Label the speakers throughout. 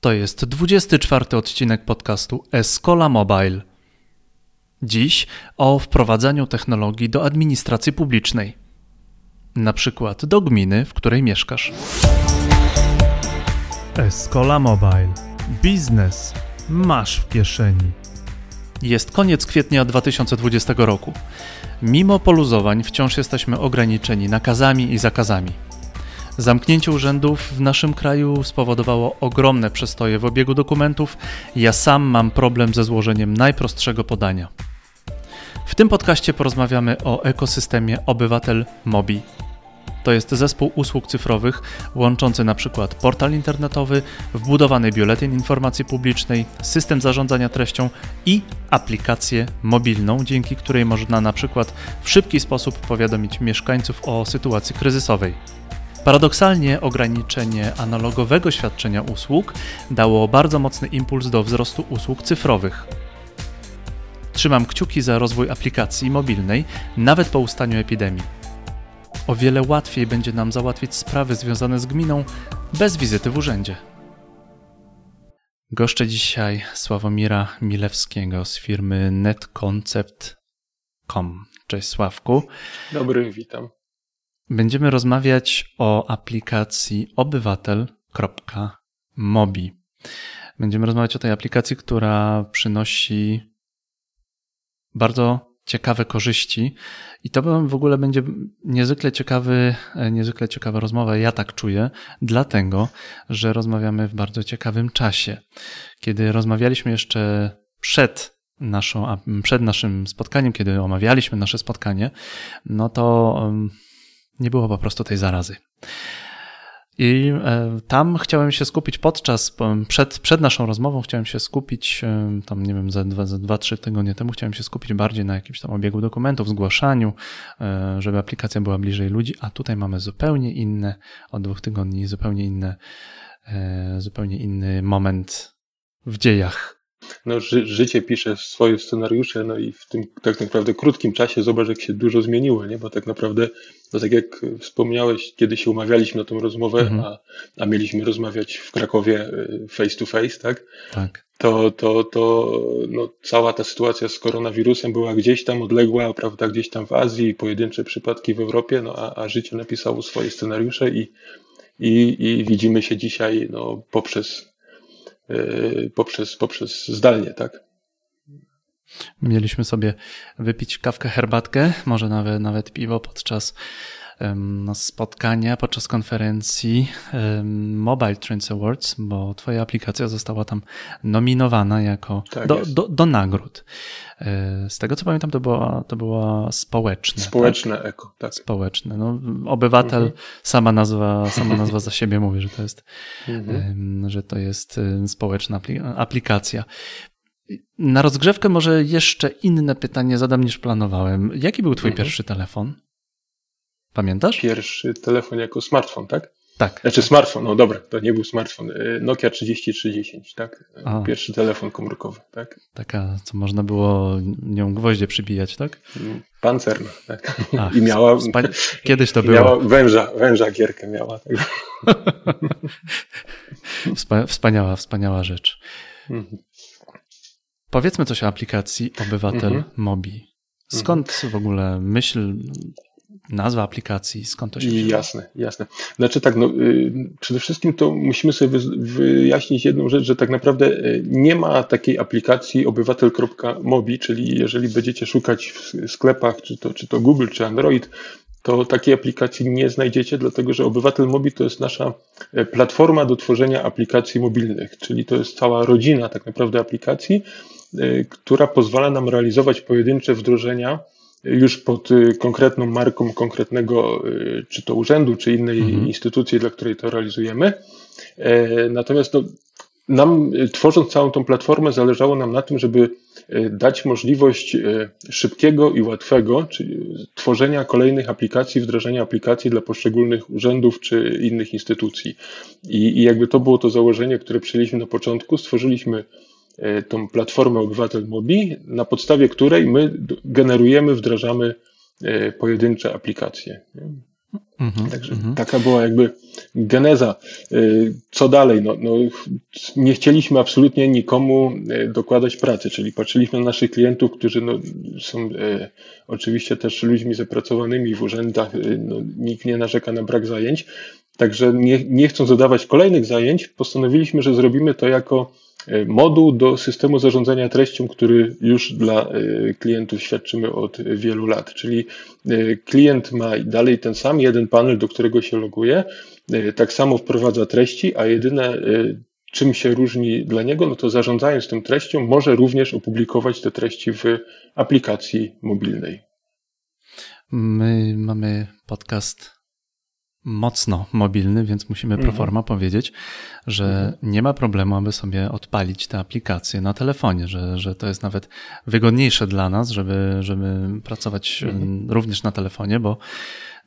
Speaker 1: To jest 24 odcinek podcastu Escola Mobile. Dziś o wprowadzaniu technologii do administracji publicznej. Na przykład do gminy, w której mieszkasz. Escola Mobile. Biznes masz w kieszeni. Jest koniec kwietnia 2020 roku. Mimo poluzowań wciąż jesteśmy ograniczeni nakazami i zakazami. Zamknięcie urzędów w naszym kraju spowodowało ogromne przestoje w obiegu dokumentów. Ja sam mam problem ze złożeniem najprostszego podania. W tym podcaście porozmawiamy o ekosystemie Obywatel Mobi. To jest zespół usług cyfrowych łączący na przykład portal internetowy, wbudowany biuletyn informacji publicznej, system zarządzania treścią i aplikację mobilną, dzięki której można na przykład w szybki sposób powiadomić mieszkańców o sytuacji kryzysowej. Paradoksalnie ograniczenie analogowego świadczenia usług dało bardzo mocny impuls do wzrostu usług cyfrowych. Trzymam kciuki za rozwój aplikacji mobilnej, nawet po ustaniu epidemii. O wiele łatwiej będzie nam załatwić sprawy związane z gminą bez wizyty w urzędzie. Goszczę dzisiaj Sławomira Milewskiego z firmy netconcept.com. Cześć Sławku.
Speaker 2: Dobry, witam.
Speaker 1: Będziemy rozmawiać o aplikacji obywatel.mobi. Będziemy rozmawiać o tej aplikacji, która przynosi bardzo ciekawe korzyści i to w ogóle będzie niezwykle ciekawy, niezwykle ciekawa rozmowa. Ja tak czuję, dlatego, że rozmawiamy w bardzo ciekawym czasie. Kiedy rozmawialiśmy jeszcze przed naszą, przed naszym spotkaniem, kiedy omawialiśmy nasze spotkanie, no to nie było po prostu tej zarazy. I e, tam chciałem się skupić podczas, przed, przed naszą rozmową chciałem się skupić, e, tam nie wiem, za dwa, za dwa, trzy tygodnie temu chciałem się skupić bardziej na jakimś tam obiegu dokumentów, zgłaszaniu, e, żeby aplikacja była bliżej ludzi, a tutaj mamy zupełnie inne, od dwóch tygodni, zupełnie inne, zupełnie inny moment w dziejach
Speaker 2: no, ży życie pisze swoje scenariusze, no i w tym tak naprawdę krótkim czasie zobacz, jak się dużo zmieniło, nie? Bo tak naprawdę, no tak jak wspomniałeś, kiedy się umawialiśmy na tą rozmowę, mhm. a, a mieliśmy rozmawiać w Krakowie y, face to face, tak?
Speaker 1: Tak.
Speaker 2: To, to, to no, cała ta sytuacja z koronawirusem była gdzieś tam odległa, prawda, gdzieś tam w Azji, pojedyncze przypadki w Europie, no a, a życie napisało swoje scenariusze i, i, i widzimy się dzisiaj no, poprzez poprzez, poprzez zdalnie, tak?
Speaker 1: Mieliśmy sobie wypić kawkę, herbatkę, może nawet, nawet piwo podczas spotkania, podczas konferencji Mobile Trends Awards, bo Twoja aplikacja została tam nominowana jako tak do, do, do, nagród. E, z tego co pamiętam, to było, to było społeczne.
Speaker 2: Społeczne tak? eko, tak.
Speaker 1: Społeczne. No, obywatel, mhm. sama, nazwa, sama nazwa za siebie mówi, że to jest, mhm. że to jest społeczna aplikacja. Na rozgrzewkę może jeszcze inne pytanie zadam niż planowałem. Jaki był twój mhm. pierwszy telefon? Pamiętasz?
Speaker 2: Pierwszy telefon jako smartfon, tak?
Speaker 1: Tak.
Speaker 2: Znaczy smartfon, no dobra, to nie był smartfon. Y, Nokia 3310, tak? A. Pierwszy telefon komórkowy, tak?
Speaker 1: Taka, co można było nią gwoździe przybijać, tak?
Speaker 2: Pancerna, tak? Ach, I miała.
Speaker 1: Wspania- Kiedyś to było.
Speaker 2: Miała węża, węża gierkę miała. Tak?
Speaker 1: Wspa- wspaniała, wspaniała rzecz. Mhm. Powiedzmy coś o aplikacji Obywatel mhm. Mobi. Skąd mhm. w ogóle myśl nazwa aplikacji, skąd to się wzięło?
Speaker 2: Jasne, jasne. Znaczy tak, no, y, przede wszystkim to musimy sobie wyjaśnić jedną rzecz, że tak naprawdę y, nie ma takiej aplikacji obywatel.mobi, czyli jeżeli będziecie szukać w sklepach, czy to, czy to Google, czy Android, to takiej aplikacji nie znajdziecie, dlatego że Obywatel Mobi to jest nasza e, platforma do tworzenia aplikacji mobilnych, czyli to jest cała rodzina tak naprawdę aplikacji, e, która pozwala nam realizować pojedyncze wdrożenia, już pod y, konkretną marką konkretnego, y, czy to urzędu, czy innej mhm. instytucji, dla której to realizujemy. E, natomiast no, nam, y, tworząc całą tą platformę, zależało nam na tym, żeby dać możliwość szybkiego i łatwego, czyli tworzenia kolejnych aplikacji, wdrażania aplikacji dla poszczególnych urzędów czy innych instytucji. I, i jakby to było to założenie, które przyjęliśmy na początku, stworzyliśmy tą platformę Obywatel Mobi, na podstawie której my generujemy, wdrażamy e, pojedyncze aplikacje. Mhm, Także mhm. taka była jakby geneza. Y, co dalej? No, no, nie chcieliśmy absolutnie nikomu y, dokładać pracy, czyli patrzyliśmy na naszych klientów, którzy no, są e, oczywiście też ludźmi zapracowanymi w urzędach. No, nikt nie narzeka na brak zajęć. Także nie, nie chcąc dodawać kolejnych zajęć, postanowiliśmy, że zrobimy to jako moduł do systemu zarządzania treścią, który już dla e, klientów świadczymy od wielu lat. Czyli e, klient ma dalej ten sam jeden panel, do którego się loguje, tak samo wprowadza treści, a jedyne czym się różni dla niego, no to zarządzając tą treścią może również opublikować te treści w aplikacji mobilnej.
Speaker 1: My mamy podcast mocno mobilny, więc musimy mhm. proforma powiedzieć, że mhm. nie ma problemu, aby sobie odpalić te aplikacje na telefonie, że, że to jest nawet wygodniejsze dla nas, żeby, żeby pracować mhm. również na telefonie, bo,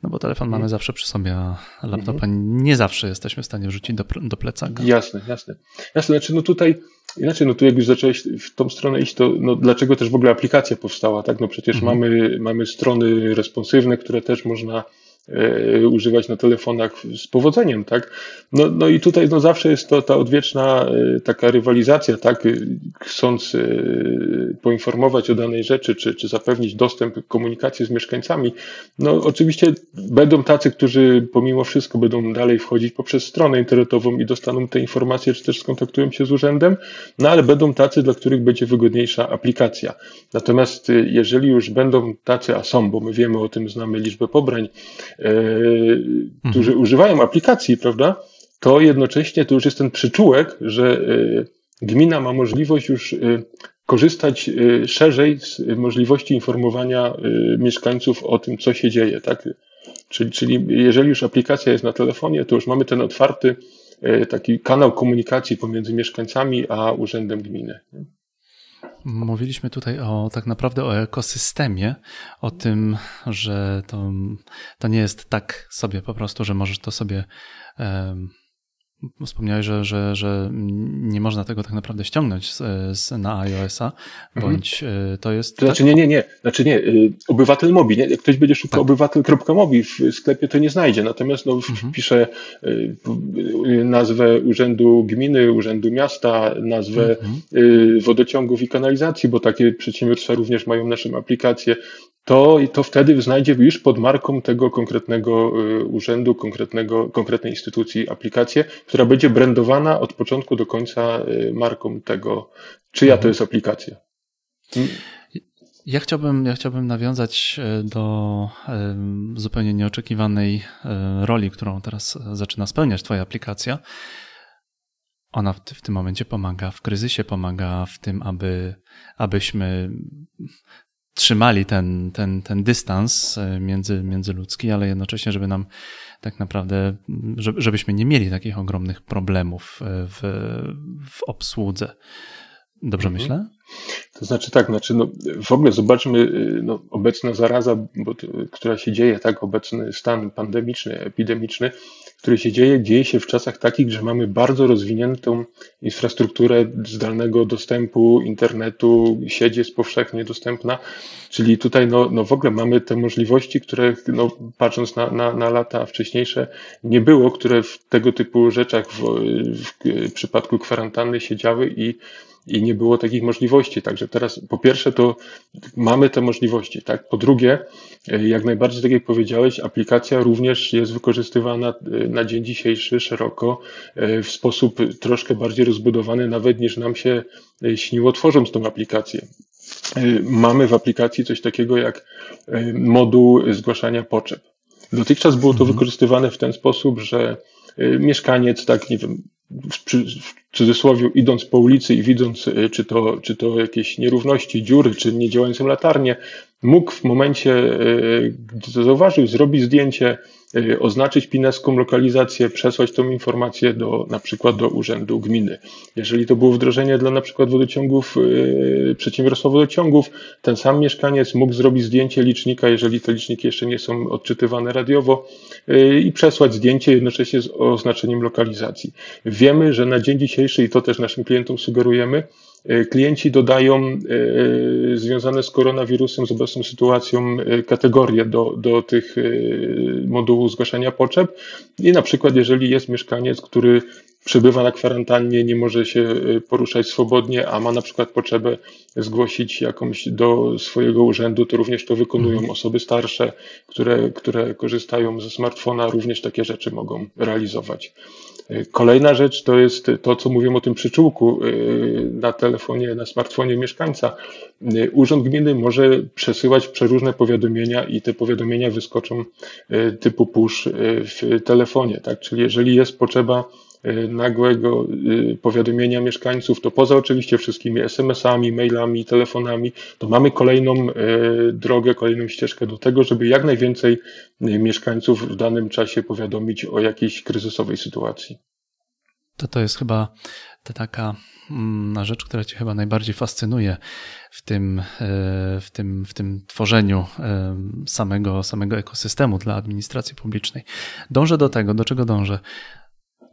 Speaker 1: no bo telefon mamy mhm. zawsze przy sobie, a laptopa mhm. nie zawsze jesteśmy w stanie wrzucić do, do plecaka.
Speaker 2: Jasne, jasne. Jasne, znaczy no tutaj Inaczej, no tu jak już zacząłeś w tą stronę iść, to no dlaczego też w ogóle aplikacja powstała, tak? No przecież mhm. mamy, mamy strony responsywne, które też można E, używać na telefonach z powodzeniem, tak? No, no i tutaj no zawsze jest to ta odwieczna e, taka rywalizacja, tak? Chcąc e, poinformować o danej rzeczy, czy, czy zapewnić dostęp, komunikację z mieszkańcami. No oczywiście będą tacy, którzy pomimo wszystko będą dalej wchodzić poprzez stronę internetową i dostaną te informacje, czy też skontaktują się z urzędem, no ale będą tacy, dla których będzie wygodniejsza aplikacja. Natomiast jeżeli już będą tacy, a są, bo my wiemy o tym, znamy liczbę pobrań, którzy mhm. używają aplikacji, prawda, to jednocześnie to już jest ten przyczółek, że e, gmina ma możliwość już e, korzystać szerzej z możliwości informowania mieszkańców o tym, co się dzieje, tak? Czyli, czyli jeżeli już aplikacja jest na telefonie, to już mamy ten otwarty taki kanał komunikacji pomiędzy mieszkańcami a urzędem gminy.
Speaker 1: Mówiliśmy tutaj o tak naprawdę o ekosystemie, o tym, że to, to nie jest tak sobie po prostu, że możesz to sobie um, Wspomniałeś, że, że, że nie można tego tak naprawdę ściągnąć z, z, na iOS-a, mhm. bądź mhm. to jest.
Speaker 2: To znaczy, nie, nie, nie. Znaczy, nie. Y, obywatel Mobi. Nie? Jak ktoś będzie szukał tak. obywatel.mobi w sklepie, to nie znajdzie. Natomiast no, mhm. wpisze y, nazwę urzędu gminy, urzędu miasta, nazwę mhm. wodociągów i kanalizacji, bo takie przedsiębiorstwa również mają naszą aplikację to, to wtedy znajdzie już pod marką tego konkretnego y, urzędu, konkretnego, konkretnej instytucji aplikację, która będzie brandowana od początku do końca y, marką tego, czyja mhm. to jest aplikacja.
Speaker 1: Ja chciałbym, ja chciałbym nawiązać e, do e, zupełnie nieoczekiwanej e, roli, którą teraz zaczyna spełniać Twoja aplikacja. Ona w, w tym momencie pomaga, w kryzysie pomaga w tym, aby, abyśmy trzymali ten, ten, ten dystans e, między, międzyludzki, ale jednocześnie, żeby nam tak naprawdę, żebyśmy nie mieli takich ogromnych problemów e, w, w obsłudze. Dobrze mhm. myślę?
Speaker 2: To znaczy tak, znaczy no, w ogóle zobaczmy y, no, obecna zaraza, bo, która się dzieje, tak, obecny stan pandemiczny, epidemiczny, który się dzieje, dzieje się w czasach takich, że mamy bardzo rozwiniętą infrastrukturę zdalnego dostępu, internetu, sieć jest powszechnie dostępna, czyli tutaj no, no w ogóle mamy te możliwości, które no, patrząc na, na, na lata wcześniejsze nie było, które w tego typu rzeczach w, w przypadku kwarantanny się działy i i nie było takich możliwości. Także teraz po pierwsze to mamy te możliwości, tak? Po drugie, jak najbardziej, tak jak powiedziałeś, aplikacja również jest wykorzystywana e, na dzień dzisiejszy szeroko e, w sposób troszkę bardziej rozbudowany nawet niż nam się e, śniło tworząc tą aplikację. Mamy w aplikacji coś takiego jak moduł zgłaszania potrzeb. Dotychczas było to mhm. wykorzystywane w ten sposób, że mieszkaniec, tak, nie wiem, w cudzysłowie idąc po ulicy i widząc, e, czy to, czy to jakieś nierówności, dziury, czy niedziałającą latarnię, mógł w momencie, e, gdy to zauważył, zrobić zdjęcie, oznaczyć pineską lokalizację, przesłać tą informację do, na przykład do urzędu gminy. Jeżeli to było wdrożenie dla na przykład wodociągów, przedsiębiorstwa wodociągów, ten sam mieszkaniec mógł zrobić zdjęcie licznika, jeżeli te liczniki jeszcze nie są odczytywane radiowo i przesłać zdjęcie jednocześnie z oznaczeniem lokalizacji. Wiemy, że na dzień dzisiejszy, i to też naszym klientom sugerujemy, klienci dodają związane z koronawirusem, z obecną sytuacją kategorie do, do tych modułów zgłaszania potrzeb. I na przykład jeżeli jest mieszkaniec, który przebywa na kwarantannie, nie może się y, poruszać swobodnie, a ma na przykład potrzebę zgłosić jakąś do swojego urzędu, to również to wykonują mhm. osoby starsze, które, które korzystają ze smartfona, również takie rzeczy mogą realizować. Y, kolejna rzecz to jest to, co mówiłem o tym przyczółku y, na telefonie, na smartfonie mieszkańca. Urząd Gminy może przesyłać przeróżne powiadomienia i te powiadomienia wyskoczą typu push w telefonie, tak? Czyli jeżeli jest potrzeba nagłego y, powiadomienia mieszkańców, to poza oczywiście wszystkimi SMS-ami, mailami, telefonami, to mamy kolejną y, drogę, kolejną ścieżkę do tego, żeby jak najwięcej mieszkańców w danym czasie powiadomić o jakiejś kryzysowej sytuacji.
Speaker 1: To to jest chyba ta taka mm, rzecz, która Cię chyba najbardziej fascynuje w tym, w tym, w tym tworzeniu samego, samego ekosystemu dla administracji publicznej. Dążę do tego, do czego dążę?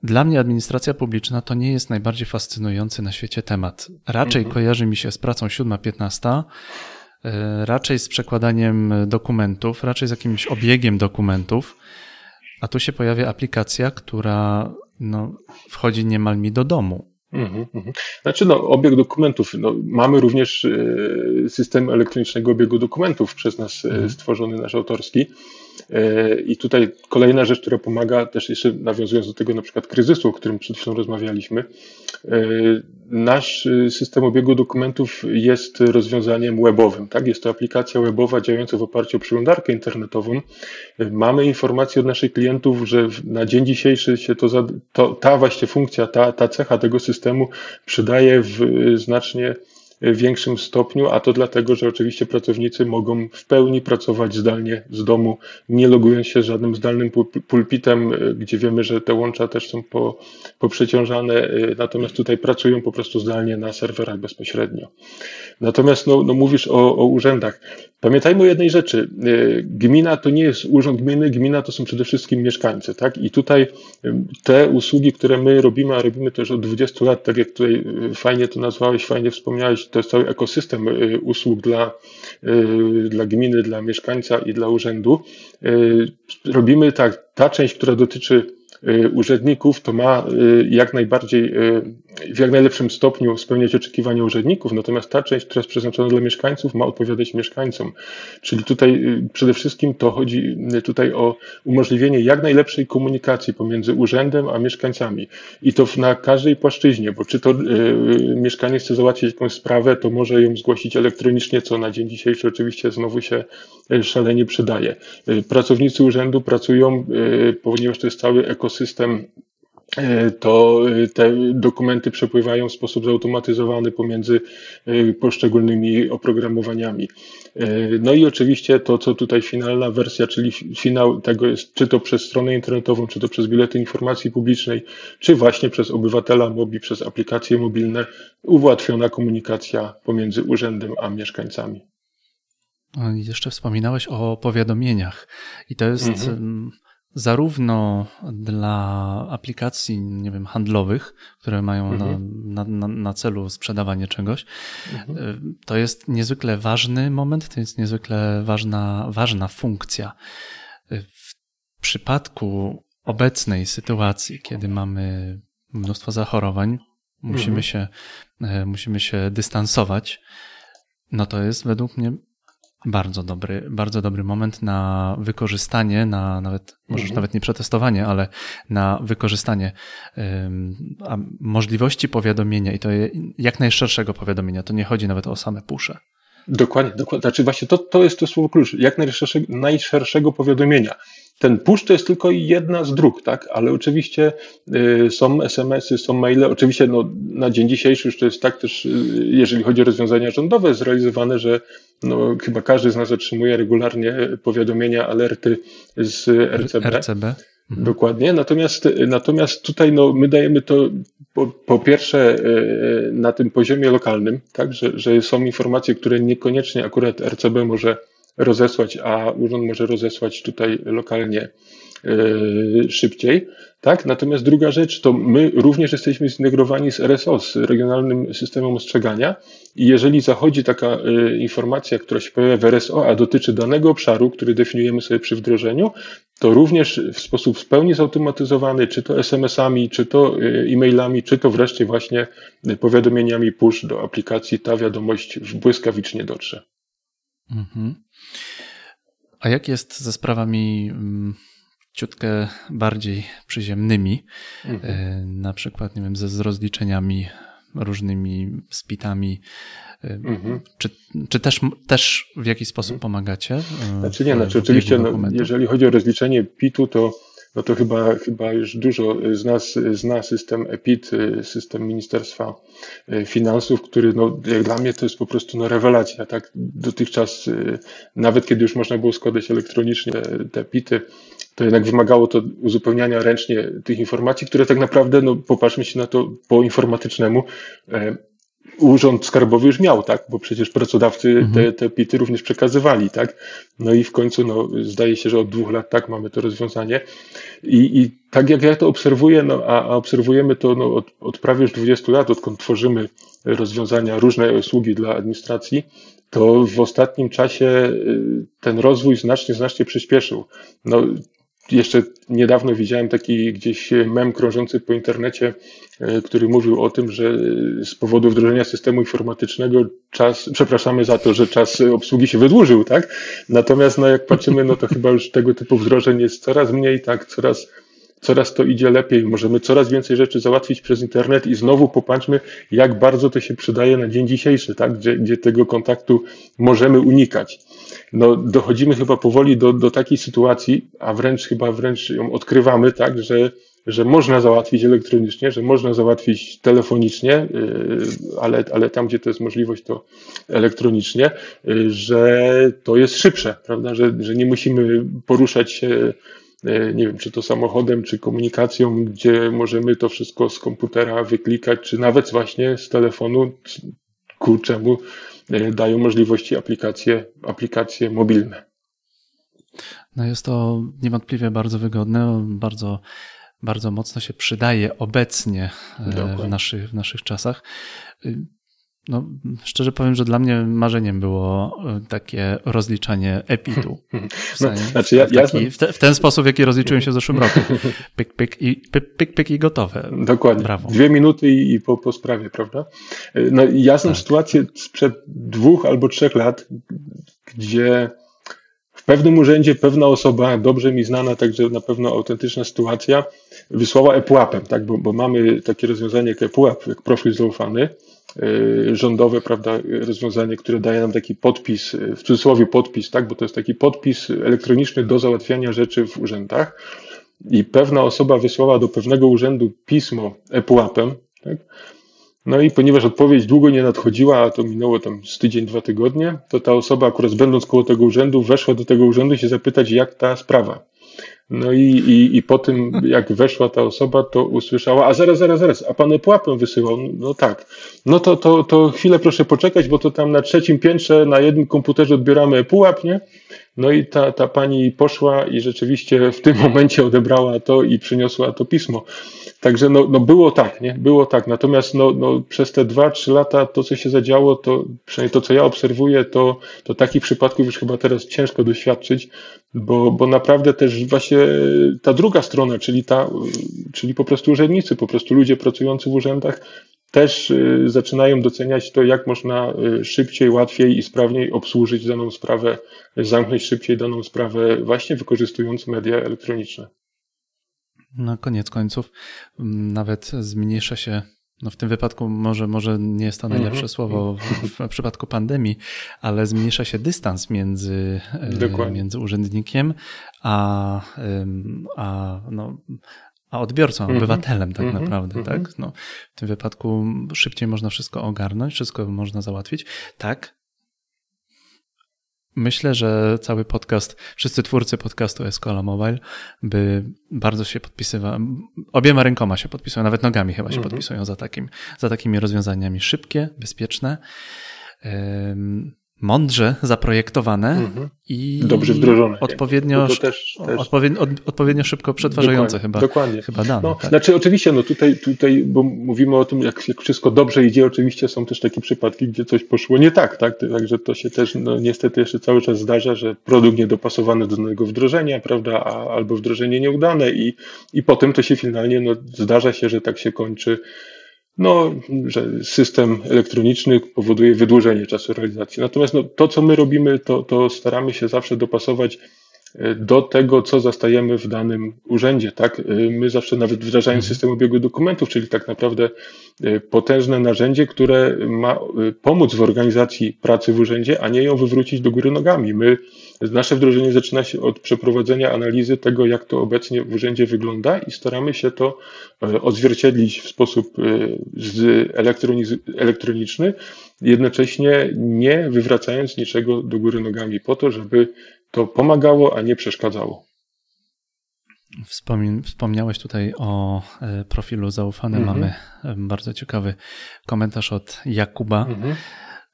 Speaker 1: Dla mnie administracja publiczna to nie jest najbardziej fascynujący na świecie temat. Raczej mhm. kojarzy mi się z pracą 7-15, e, raczej z przekładaniem dokumentów, raczej z jakimś obiegiem dokumentów, a tu się pojawia aplikacja, która no, wchodzi niemal mi do domu.
Speaker 2: Mhm, mhm. Znaczy, no, obieg dokumentów. No, mamy również e, system elektronicznego obiegu dokumentów przez nas e, stworzony, nasz autorski. I tutaj kolejna rzecz, która pomaga, też jeszcze nawiązując do tego na przykład kryzysu, o którym przed chwilą rozmawialiśmy, e, nasz system obiegu dokumentów jest rozwiązaniem webowym. Tak? Jest to aplikacja webowa działająca w oparciu o przeglądarkę internetową. Mamy informacje od naszych klientów, że na dzień dzisiejszy się to, to ta właśnie funkcja, ta, ta cecha tego systemu przydaje w znacznie większym stopniu, a to dlatego, że oczywiście pracownicy mogą w pełni pracować zdalnie z domu, nie logując się żadnym zdalnym pulpitem, y, gdzie wiemy, że te łącza też są po, poprzeciążane, y, natomiast tutaj pracują po prostu zdalnie na serwerach bezpośrednio. Natomiast no, no mówisz o, o urzędach. Pamiętajmy o jednej rzeczy. Y, gmina to nie jest urząd gminy, gmina to są przede wszystkim mieszkańcy, tak? I tutaj te usługi, które my robimy, a robimy już od 20 lat, tak jak tutaj fajnie to nazwałeś, fajnie wspomniałeś, to jest cały ekosystem y, usług dla, y, dla gminy, dla mieszkańca i dla urzędu. Y, robimy tak, ta część, która dotyczy urzędników, to ma jak najbardziej, w jak najlepszym stopniu spełniać oczekiwania urzędników, natomiast ta część, która jest przeznaczona dla mieszkańców, ma odpowiadać mieszkańcom. Czyli tutaj przede wszystkim to chodzi tutaj o umożliwienie jak najlepszej komunikacji pomiędzy urzędem a mieszkańcami. I to na każdej płaszczyźnie, bo czy to mieszkaniec chce załatwić jakąś sprawę, to może ją zgłosić elektronicznie, co na dzień dzisiejszy oczywiście znowu się szalenie przydaje. Pracownicy urzędu pracują, ponieważ to jest cały ekosystem, to e, te dokumenty przepływają w sposób zautomatyzowany pomiędzy e, poszczególnymi oprogramowaniami. No i oczywiście to, co tutaj finalna wersja, czyli finał tego jest, czy to przez stronę internetową, czy to przez bilety informacji publicznej, czy właśnie przez obywatela mobi, przez aplikacje mobilne, ułatwiona komunikacja pomiędzy urzędem a mieszkańcami.
Speaker 1: Jeszcze wspominałeś o powiadomieniach i to jest. Mhm zarówno dla aplikacji, nie wiem, handlowych, które mają mhm. na, na, na, celu sprzedawanie czegoś, mhm. Y, to jest niezwykle ważny moment, to jest niezwykle ważna, ważna funkcja. Y, w przypadku obecnej sytuacji, kiedy mamy mnóstwo zachorowań, musimy, mhm. się, y, musimy się dystansować, no to jest według mnie bardzo dobry, bardzo dobry moment na wykorzystanie, na nawet, może mhm. nawet nie przetestowanie, ale na wykorzystanie um, możliwości powiadomienia i to jak najszerszego powiadomienia. To nie chodzi nawet o same pusze.
Speaker 2: Dokładnie, dokładnie. Znaczy właśnie to, to jest to słowo klucz. Jak najszerszego, najszerszego powiadomienia. Ten push to jest tylko jedna z dróg, tak? Ale oczywiście y, są SMS-y, są maile. Oczywiście no, na dzień dzisiejszy już to jest tak też, y, jeżeli chodzi o rozwiązania rządowe, zrealizowane, że no, chyba każdy z nas otrzymuje regularnie powiadomienia, alerty z RCB.
Speaker 1: RCB.
Speaker 2: Mhm. Dokładnie. Natomiast, natomiast tutaj no, my dajemy to po, po pierwsze y, na tym poziomie lokalnym, tak, że, że są informacje, które niekoniecznie akurat RCB może rozesłać, a urząd może rozesłać tutaj lokalnie szybciej. Tak? Natomiast druga rzecz, to my również jesteśmy zintegrowani z RSO, z Regionalnym Systemem Ostrzegania i jeżeli zachodzi taka y, informacja, która się pojawia w RSO, a dotyczy danego obszaru, który definiujemy sobie przy wdrożeniu, to również w sposób w pełni zautomatyzowany, czy to SMS-ami, czy to y, e-mailami, czy to wreszcie właśnie powiadomieniami push do aplikacji, ta wiadomość błyskawicznie dotrze. Mhm.
Speaker 1: A jak jest ze sprawami mm, ciutkę bardziej przyziemnymi, mhm. E, na przykład, nie wiem, ze z rozliczeniami różnymi spitami. E, mhm. Czy, czy też, też w jakiś sposób mhm. pomagacie? E,
Speaker 2: znaczy nie, znaczy oczywiście, no, jeżeli chodzi o rozliczenie PIT-u, to no to chyba, chyba już dużo z nas zna system EPIT, system Ministerstwa Finansów, który no, jak dla mnie to jest po prostu no, rewelacja. Tak? Dotychczas, nawet kiedy już można było składać elektronicznie te PIT-y, to jednak wymagało to uzupełniania ręcznie tych informacji, które tak naprawdę, no popatrzmy się na to po informatycznemu, e, Urząd Skarbowy już miał, tak? Bo przecież pracodawcy mhm. te, te pity również przekazywali, tak? No i w końcu, no, zdaje się, że od dwóch lat tak mamy to rozwiązanie. I, i tak jak ja to obserwuję, no, a, a obserwujemy to no, od, od prawie już 20 lat, odkąd tworzymy rozwiązania, różne usługi dla administracji, to w ostatnim czasie y, ten rozwój znacznie, znacznie przyspieszył. No, jeszcze niedawno widziałem taki gdzieś mem krążący po internecie, e, który mówił o tym, że z powodu wdrożenia systemu informatycznego czas, przepraszamy za to, że czas obsługi się wydłużył, tak? Natomiast no jak patrzymy, no to chyba już tego typu wdrożeń jest coraz mniej, tak? Coraz coraz to idzie lepiej, możemy coraz więcej rzeczy załatwić przez internet i znowu popatrzmy, jak bardzo to się przydaje na dzień dzisiejszy, tak? gdzie, gdzie tego kontaktu możemy unikać. No, dochodzimy chyba powoli do, do takiej sytuacji, a wręcz chyba wręcz ją odkrywamy, tak, że, że można załatwić elektronicznie, że można załatwić telefonicznie, yy, ale, ale tam, gdzie to jest możliwość, to elektronicznie, yy, że to jest szybsze, prawda, że, że nie musimy poruszać się nie wiem, czy to samochodem, czy komunikacją, gdzie możemy to wszystko z komputera wyklikać, czy nawet właśnie z telefonu, ku czemu e, dają możliwości aplikacje, aplikacje mobilne.
Speaker 1: No jest to niewątpliwie bardzo wygodne, bardzo, bardzo mocno się przydaje obecnie e, w naszych, w naszych czasach. No, szczerze powiem, że dla mnie marzeniem było e, takie rozliczanie epitu. W, no, znaczy ja, w, taki, ja... w, te, w, ten sposób, w jaki rozliczyłem się w zeszłym roku. Pyk, pyk i, pyk, pyk, pyk i gotowe.
Speaker 2: Dokładnie. Brawo. Dwie minuty i, i po, po sprawie, prawda? E, no, ja znam tak. sytuację sprzed dwóch albo trzech lat, gdzie w pewnym urzędzie pewna osoba, dobrze mi znana, także na pewno autentyczna sytuacja, wysłała ePUAP-em, tak? bo, bo mamy takie rozwiązanie jak ePUAP, jak profil zaufany, rządowe, prawda, rozwiązanie, które daje nam taki podpis, y, w cudzysłowie podpis, tak, bo to jest taki podpis elektroniczny do załatwiania rzeczy w urzędach. I pewna osoba wysłała do pewnego urzędu pismo ePUAP-em, tak? No i ponieważ odpowiedź długo nie nadchodziła, a to minęło tam z tydzień, dwa tygodnie, to ta osoba akurat będąc koło tego urzędu, weszła do tego urzędu się zapytać, jak ta sprawa. No i, i, i po tym, jak weszła ta osoba, to usłyszała, a zaraz, zaraz, zaraz, a pan pułapę wysyłał? No tak. No to, to, to chwilę proszę poczekać, bo to tam na trzecim piętrze na jednym komputerze odbieramy pułap, nie? No i ta, ta pani poszła i rzeczywiście w tym momencie odebrała to i przyniosła to pismo. Także no, no było tak, nie? Było tak. Natomiast no, no przez te dwa, trzy lata to, co się zadziało, to przynajmniej to, co ja obserwuję, to, to takich przypadków już chyba teraz ciężko doświadczyć, bo, bo naprawdę też właśnie ta druga strona, czyli ta, czyli po prostu urzędnicy, po prostu ludzie pracujący w urzędach, też y, zaczynają doceniać to, jak można y, szybciej, łatwiej i sprawniej obsłużyć daną sprawę, zamknąć szybciej daną sprawę, właśnie wykorzystując media elektroniczne.
Speaker 1: Na koniec końców mm, nawet zmniejsza się no w tym wypadku może, może nie jest to najlepsze mm -hmm. słowo w, w, przypadku pandemii, ale zmniejsza się dystans między, e, między urzędnikiem a, a, no, a odbiorcą, mm -hmm. obywatelem tak mm -hmm. naprawdę, tak? Mhm. No, w tym wypadku szybciej można wszystko ogarnąć, wszystko można załatwić. Tak, Myślę, że cały podcast, wszyscy twórcy podcastu Escola Mobile by bardzo się podpisywali, obiema rękoma się podpisują, nawet nogami chyba się mhm. podpisują za, takim, za takimi rozwiązaniami szybkie, bezpieczne. Mądrze zaprojektowane mhm. i
Speaker 2: dobrze wdrożone.
Speaker 1: Odpowiednio, też, też... Odpowiednio, od, odpowiednio szybko przetwarzające
Speaker 2: dokładnie,
Speaker 1: chyba,
Speaker 2: dokładnie.
Speaker 1: chyba dane.
Speaker 2: No,
Speaker 1: tak.
Speaker 2: Znaczy oczywiście, no tutaj, tutaj, bo mówimy o tym, jak, jak wszystko dobrze idzie, oczywiście są też takie przypadki, gdzie coś poszło nie tak, tak? Także to się też no, niestety jeszcze cały czas zdarza, że produkt niedopasowany do danego wdrożenia, prawda, a, albo wdrożenie nieudane i, i potem to się finalnie, no zdarza się, że tak się kończy no, że system elektroniczny powoduje wydłużenie czasu realizacji. Natomiast no, to, co my robimy, to, to staramy się zawsze dopasować e, do tego, co zastajemy w danym urzędzie. Tak? E, my zawsze nawet wdrażając mhm. system obiegu dokumentów, czyli tak naprawdę e, potężne narzędzie, które ma pomóc w organizacji pracy w urzędzie, a nie ją wywrócić do góry nogami. My Nasze wdrożenie zaczyna się od przeprowadzenia analizy tego, jak to obecnie w urzędzie wygląda i staramy się to e, odzwierciedlić w sposób e, elektroniczny, jednocześnie nie wywracając niczego do góry nogami, po to, żeby to pomagało, a nie przeszkadzało.
Speaker 1: Wspomniałeś tutaj o e, profilu zaufanym. Mhm. Mamy bardzo ciekawy komentarz od Jakuba, mhm.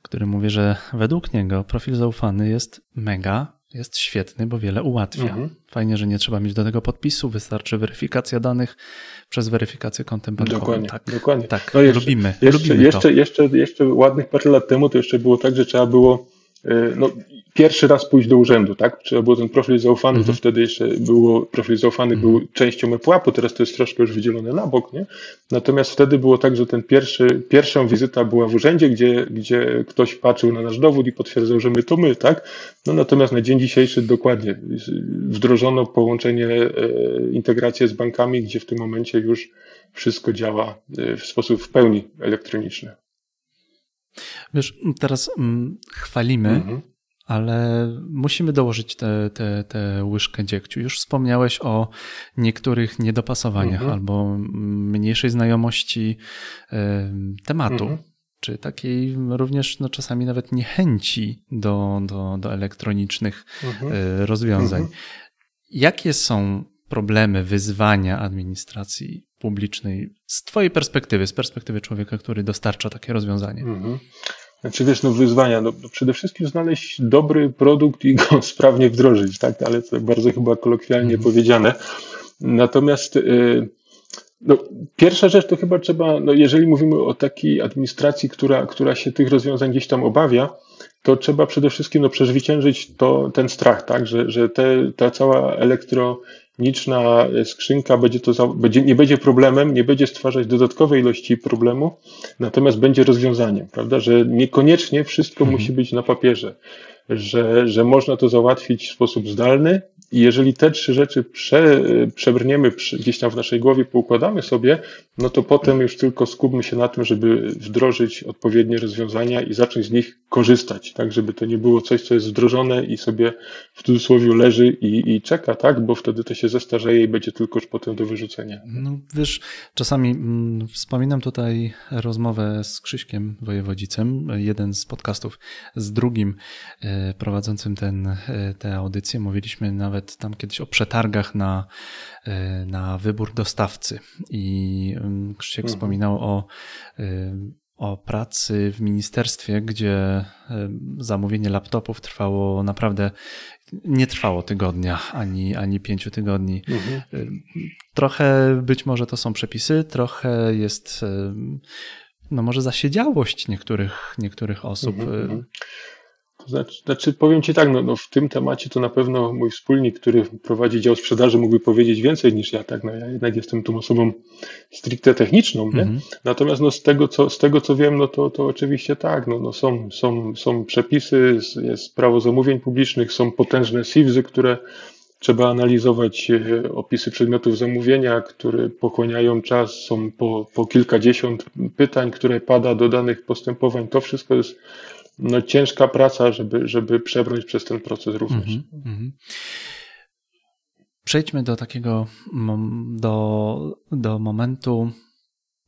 Speaker 1: który mówi, że według niego profil zaufany jest mega jest świetny, bo wiele ułatwia. Mhm. Fajnie, że nie trzeba mieć do tego podpisu, wystarczy weryfikacja danych przez weryfikację kontem bankowym.
Speaker 2: Dokładnie,
Speaker 1: tak,
Speaker 2: dokładnie.
Speaker 1: Tak, no jeszcze, lubimy.
Speaker 2: Jeszcze,
Speaker 1: lubimy
Speaker 2: jeszcze, jeszcze, jeszcze ładnych parę lat temu to jeszcze było tak, że trzeba było y, no, pierwszy raz pójść do urzędu, tak? Trzeba było ten profil zaufany, mhm. to wtedy jeszcze było, profil zaufany mhm. był częścią ePUAP-u, teraz to jest troszkę już wydzielone na bok, nie? Natomiast wtedy było tak, że ten pierwszy, pierwszą wizyta była w urzędzie, gdzie, gdzie ktoś patrzył na nasz dowód i potwierdzał, że my to my, tak? No natomiast na dzień dzisiejszy dokładnie wdrożono połączenie, e, integrację z bankami, gdzie w tym momencie już wszystko działa e, w sposób w pełni elektroniczny.
Speaker 1: Wiesz, teraz mm, chwalimy, mhm ale musimy dołożyć tę te, te, te łyżkę dziegciu. Już wspomniałeś o niektórych niedopasowaniach mhm. albo mniejszej znajomości y, tematu. Mhm. Czy takiej również no, czasami nawet niechęci do, do, do elektronicznych mhm. y, rozwiązań. Jakie są problemy, wyzwania administracji publicznej z Twojej perspektywy, z perspektywy człowieka, który dostarcza takie rozwiązanie? Mhm.
Speaker 2: Znaczy wiesz, no wyzwania, no, przede wszystkim znaleźć dobry produkt i go sprawnie wdrożyć, tak, ale to bardzo chyba kolokwialnie mm. powiedziane. Natomiast y, no, pierwsza rzecz to chyba trzeba, no, jeżeli mówimy o takiej administracji, która, która się tych rozwiązań gdzieś tam obawia, to trzeba przede wszystkim no, przezwyciężyć to, ten strach, tak, że, że te, ta cała elektro niczna skrzynka będzie to, będzie, nie będzie problemem, nie będzie stwarzać dodatkowej ilości problemu, natomiast będzie rozwiązaniem, prawda, że niekoniecznie wszystko mhm. musi być na papierze, że, że można to załatwić w sposób zdalny, i jeżeli te trzy rzeczy prze, przebrniemy gdzieś tam w naszej głowie, poukładamy sobie, no to potem już tylko skupmy się na tym, żeby wdrożyć odpowiednie rozwiązania i zacząć z nich korzystać, tak, żeby to nie było coś, co jest wdrożone i sobie w cudzysłowie leży i, i czeka, tak, bo wtedy to się zestarzeje i będzie tylko już potem do wyrzucenia.
Speaker 1: No wiesz, czasami mm, wspominam tutaj rozmowę z Krzyśkiem Wojewodzicem, jeden z podcastów z drugim e, prowadzącym ten, e, tę audycję. Mówiliśmy nawet tam kiedyś o przetargach na, e, na wybór dostawcy i mm, Krzysiek mhm. wspominał o o pracy w ministerstwie, gdzie zamówienie laptopów trwało naprawdę, nie trwało tygodnia ani, ani pięciu tygodni. Mhm. Trochę być może to są przepisy, trochę jest no może zasiedziałość niektórych, niektórych osób. Mhm, mhm.
Speaker 2: Znaczy, znaczy, powiem Ci tak, no, no, w tym temacie to na pewno mój wspólnik, który prowadzi dział sprzedaży, mógłby powiedzieć więcej niż ja, tak, no, ja jednak jestem tą osobą stricte techniczną, nie? Mm -hmm. Natomiast no, z, tego, co, z tego, co wiem, no to, to oczywiście tak, no, no, są, są, są przepisy, jest prawo zamówień publicznych, są potężne SIWZy, które trzeba analizować, e, opisy przedmiotów zamówienia, które pochłaniają czas, są po, po kilkadziesiąt pytań, które pada do danych postępowań, to wszystko jest no, ciężka praca, żeby, żeby przebrnąć przez ten proces również. Mm -hmm.
Speaker 1: Przejdźmy do takiego, do, do momentu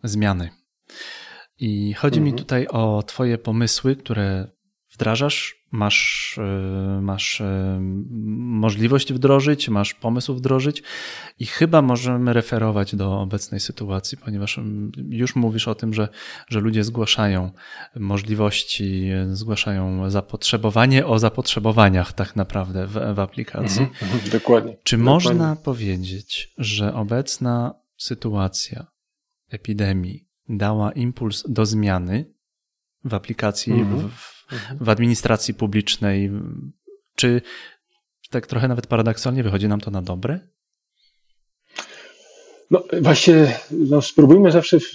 Speaker 1: zmiany. I chodzi mm -hmm. mi mhm. tutaj o Twoje pomysły, które wdrażasz, masz, e, masz e, możliwość wdrożyć, masz pomysł wdrożyć i chyba możemy referować do obecnej sytuacji, ponieważ już mówisz o tym, że, że ludzie zgłaszają możliwości, zgłaszają zapotrzebowanie o zapotrzebowaniach tak naprawdę w, w aplikacji. Mhm,
Speaker 2: mhm dokładnie.
Speaker 1: Czy
Speaker 2: dokładnie.
Speaker 1: można powiedzieć, że obecna sytuacja epidemii dała impuls do zmiany w aplikacji, mhm. w, w administracji publicznej. Czy tak trochę nawet paradoksalnie wychodzi nam to na dobre?
Speaker 2: No właśnie, no spróbujmy zawsze w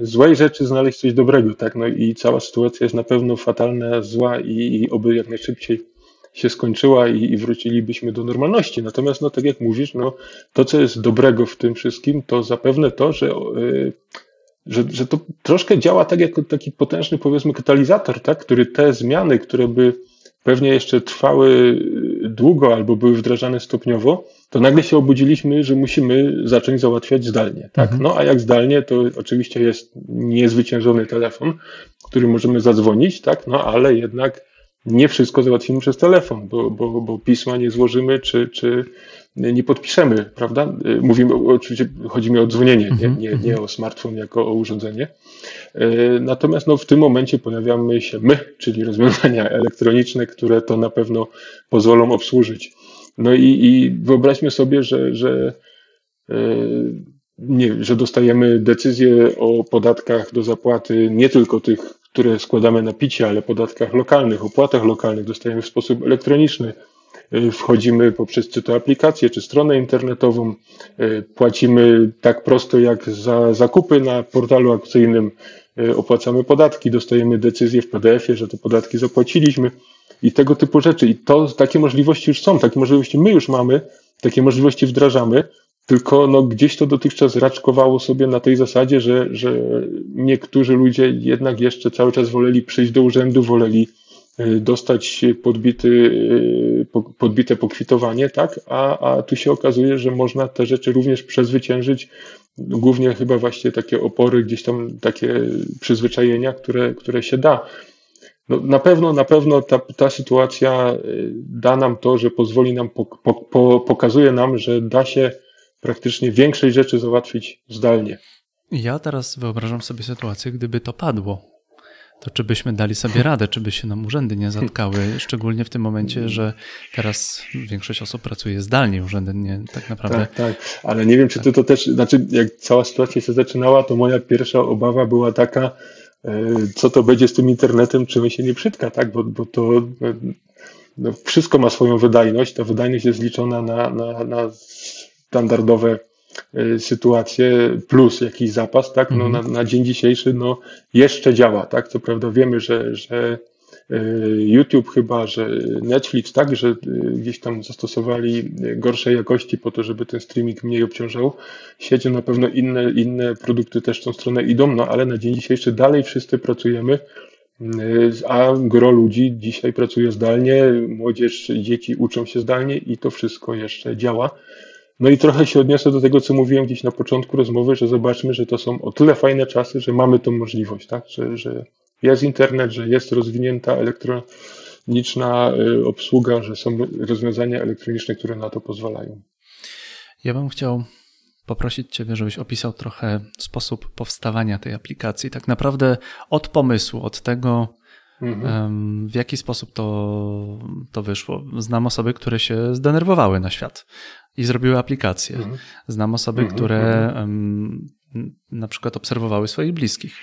Speaker 2: złej rzeczy znaleźć coś dobrego, tak? No i cała sytuacja jest na pewno fatalna, zła i, i oby jak najszybciej się skończyła i, i, wrócilibyśmy do normalności. Natomiast, no tak jak mówisz, no to, co jest dobrego w tym wszystkim, to zapewne to, że yy, że, że to troszkę działa tak jak taki potężny, powiedzmy, katalizator, tak? który te zmiany, które by pewnie jeszcze trwały długo albo były wdrażane stopniowo, to nagle się obudziliśmy, że musimy zacząć załatwiać zdalnie. Tak? Mhm. No a jak zdalnie, to oczywiście jest niezwyciężony telefon, który możemy zadzwonić, tak? no ale jednak nie wszystko załatwimy przez telefon, bo, bo, bo pisma nie złożymy, czy, czy nie podpiszemy, prawda? Mówimy, oczywiście chodzi mi o dzwonienie, nie, mhm, nie, nie mhm. o smartfon jako o urządzenie. E, natomiast no, w tym momencie pojawiamy się my, czyli rozwiązania elektroniczne, które to na pewno pozwolą obsłużyć. No i, i wyobraźmy sobie, że, że, e, nie, że dostajemy decyzję o podatkach do zapłaty nie tylko tych, które składamy na picie, ale podatkach lokalnych, opłatach lokalnych dostajemy w sposób elektroniczny Y, wchodzimy poprzez czy to aplikację, czy stronę internetową, y, płacimy tak prosto jak za zakupy na portalu akcyjnym, y, opłacamy podatki, dostajemy decyzję w PDF-ie, że te podatki zapłaciliśmy i tego typu rzeczy. I to takie możliwości już są, takie możliwości my już mamy, takie możliwości wdrażamy, tylko no, gdzieś to dotychczas raczkowało sobie na tej zasadzie, że, że niektórzy ludzie jednak jeszcze cały czas woleli przyjść do urzędu, woleli Y, dostać podbity, y, podbite pokwitowanie, tak? A, a tu się okazuje, że można te rzeczy również przezwyciężyć. Głównie chyba właśnie takie opory, gdzieś tam takie przyzwyczajenia, które, które się da. No, na pewno, na pewno ta, ta sytuacja y, da nam to, że pozwoli nam, po, po, pokazuje nam, że da się praktycznie większej rzeczy załatwić zdalnie.
Speaker 1: Ja teraz wyobrażam sobie sytuację, gdyby to padło to czy byśmy dali sobie radę, czy by się nam urzędy nie zatkały, szczególnie w tym momencie, że teraz większość osób pracuje zdalnie, urzędy nie tak naprawdę.
Speaker 2: Tak, tak, ale nie wiem, czy ty to też, znaczy jak cała sytuacja się zaczynała, to moja pierwsza obawa była taka, e, co to będzie z tym internetem, czy my się nie przytka, tak, bo, bo to e, no, wszystko ma swoją wydajność, ta wydajność jest liczona na, na, na standardowe sytuację plus jakiś zapas, tak, no na, na dzień dzisiejszy, no jeszcze działa, tak, co prawda wiemy, że, że y, YouTube chyba, że Netflix, tak, że y, gdzieś tam zastosowali gorszej jakości po to, żeby ten streaming mniej obciążał. Siedzą na pewno inne, inne produkty też w tą stronę idą, no ale na dzień dzisiejszy dalej wszyscy pracujemy, a gro ludzi dzisiaj pracuje zdalnie, młodzież, dzieci uczą się zdalnie i to wszystko jeszcze działa. No i trochę się odniosę do tego, co mówiłem gdzieś na początku rozmowy, że zobaczmy, że to są o tyle fajne czasy, że mamy tą możliwość, tak? Że, że jest internet, że jest rozwinięta elektroniczna y, obsługa, że są rozwiązania elektroniczne, które na to pozwalają.
Speaker 1: Ja bym chciał poprosić Ciebie, żebyś opisał trochę sposób powstawania tej aplikacji. Tak naprawdę od pomysłu, od tego, mhm. w jaki sposób to, to wyszło. Znam osoby, które się zdenerwowały na świat i zrobiły aplikację. Mhm. Znam osoby, mhm. które um, na przykład obserwowały swoich bliskich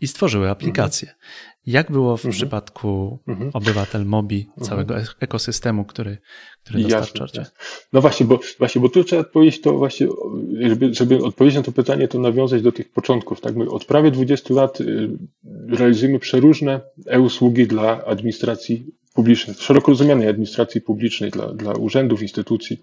Speaker 1: i stworzyły aplikację. Mhm. Jak było w przypadku obywatel Mobi, całego ekosystemu, który, który dostarczacie?
Speaker 2: No właśnie, bo właśnie, bo tu trzeba odpowiedzieć to właśnie, żeby, żeby odpowiedzieć na to pytanie, to nawiązać do tych początków. Tak, my od prawie 20 lat y, realizujemy przeróżne e-usługi dla administracji publicznej, szeroko rozumianej administracji publicznej, dla, dla urzędów, instytucji.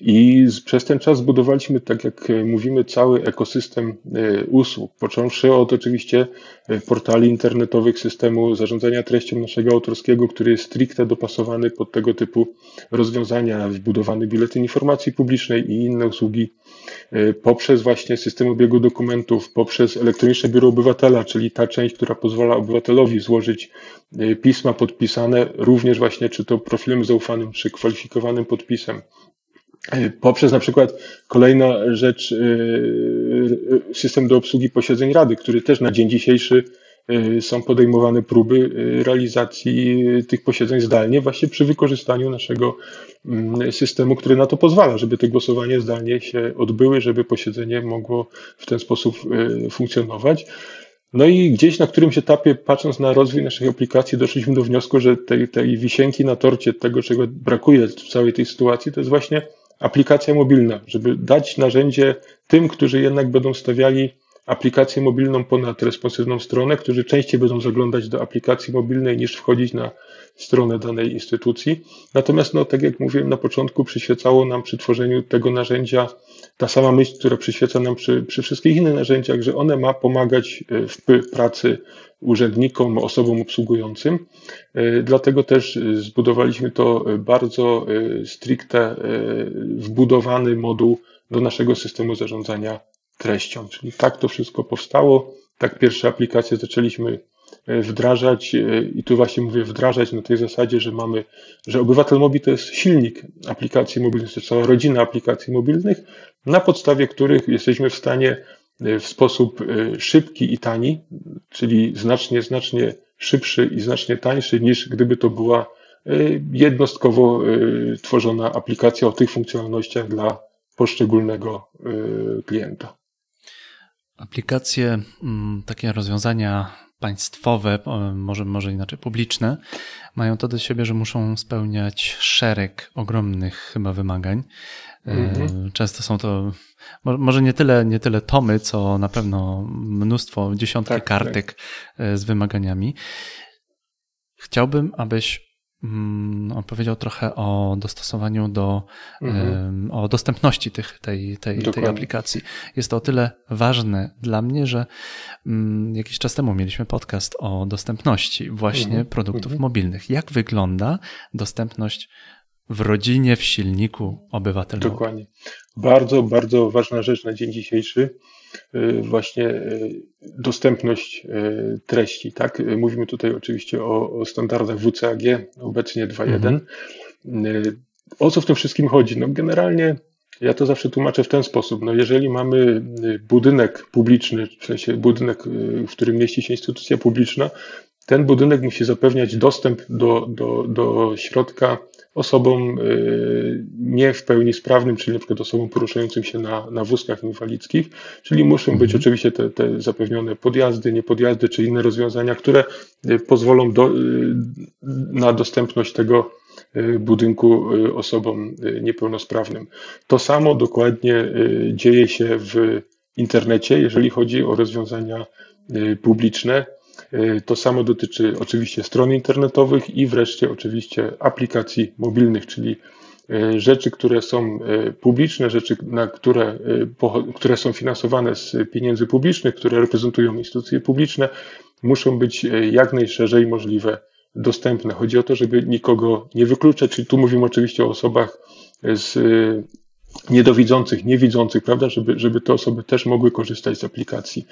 Speaker 2: I przez ten czas zbudowaliśmy, tak jak mówimy, cały ekosystem e, usług, począwszy od oczywiście e, portali internetowych, systemu zarządzania treścią naszego autorskiego, który jest stricte dopasowany pod tego typu rozwiązania, wbudowany biuletyn informacji publicznej i inne usługi poprzez właśnie system obiegu dokumentów, poprzez elektroniczne biuro obywatela, czyli ta część, która pozwala obywatelowi złożyć pisma podpisane również właśnie czy to profilem zaufanym, czy kwalifikowanym podpisem. Poprzez na przykład kolejna rzecz, system do obsługi posiedzeń Rady, który też na dzień dzisiejszy Y, są podejmowane próby y, realizacji tych posiedzeń zdalnie, właśnie przy wykorzystaniu naszego mm, systemu, który na to pozwala, żeby te głosowania zdalnie się odbyły, żeby posiedzenie mogło w ten sposób y, funkcjonować. No i gdzieś na którymś etapie, patrząc na rozwój naszych aplikacji, doszliśmy do wniosku, że tej, tej wisienki na torcie, tego czego brakuje w całej tej sytuacji, to jest właśnie aplikacja mobilna, żeby dać narzędzie tym, którzy jednak będą stawiali aplikację mobilną ponad responsywną stronę, którzy częściej będą zaglądać do aplikacji mobilnej niż wchodzić na stronę danej instytucji. Natomiast, no, tak jak mówiłem na początku, przyświecało nam przy tworzeniu tego narzędzia ta sama myśl, która przyświeca nam przy, przy wszystkich innych narzędziach, że one ma pomagać e, w pracy urzędnikom, osobom obsługującym. E, dlatego też e, zbudowaliśmy to bardzo stricte wbudowany moduł do naszego systemu zarządzania treścią. Czyli tak to wszystko powstało, tak pierwsze aplikacje zaczęliśmy e, wdrażać e, i tu właśnie mówię wdrażać na tej zasadzie, że mamy, że Obywatel Mobi to jest silnik aplikacji mobilnych, to cała rodzina aplikacji mobilnych, na podstawie których jesteśmy w stanie e, w sposób szybki i tani, czyli znacznie, znacznie szybszy i znacznie tańszy niż gdyby to była jednostkowo tworzona aplikacja o tych funkcjonalnościach dla poszczególnego klienta.
Speaker 1: Aplikacje, mm, takie rozwiązania państwowe, może, może inaczej publiczne, mają to do siebie, że muszą spełniać szereg ogromnych chyba wymagań. Mhm. Często są to może nie tyle, nie tyle tomy, co na pewno mnóstwo, dziesiątki tak, kartek tak. E, z wymaganiami. Chciałbym, abyś on powiedział trochę o dostosowaniu do, mhm. o dostępności tych, tej, tej, tej aplikacji. Jest to o tyle ważne dla mnie, że mm, jakiś czas temu mieliśmy podcast o dostępności właśnie mhm. produktów mhm. mobilnych. Jak wygląda dostępność w rodzinie, w silniku obywatelowym?
Speaker 2: Dokładnie. Bardzo, bardzo ważna rzecz na dzień dzisiejszy właśnie y, dostępność y, treści. Tak? Mówimy tutaj oczywiście o, o standardach WCAG, obecnie 2.1. Mhm. O co w tym wszystkim chodzi? No generalnie ja to zawsze tłumaczę w ten sposób. No jeżeli mamy budynek publiczny, w sensie budynek, w którym mieści się instytucja publiczna, ten budynek musi zapewniać dostęp do, do, do środka osobom y, nie w pełni sprawnym, czyli przykład osobom poruszającym się na, na wózkach inwalidzkich, czyli muszą być mhm. oczywiście te, te zapewnione podjazdy, niepodjazdy, czy inne rozwiązania, które y, pozwolą do, y, na dostępność tego budynku osobom niepełnosprawnym. To samo dokładnie dzieje się w internecie, jeżeli chodzi o rozwiązania publiczne. Y, to samo dotyczy oczywiście stron internetowych i wreszcie oczywiście aplikacji mobilnych, czyli y, rzeczy, które są y, publiczne, rzeczy, na które, które są finansowane z pieniędzy publicznych, które reprezentują instytucje publiczne, muszą być jak najszerzej możliwe dostępne. Chodzi o to, żeby nikogo nie wykluczać, czyli tu mówimy oczywiście o osobach z niedowidzących, niewidzących, prawda, żeby, żeby te osoby też mogły korzystać z aplikacji.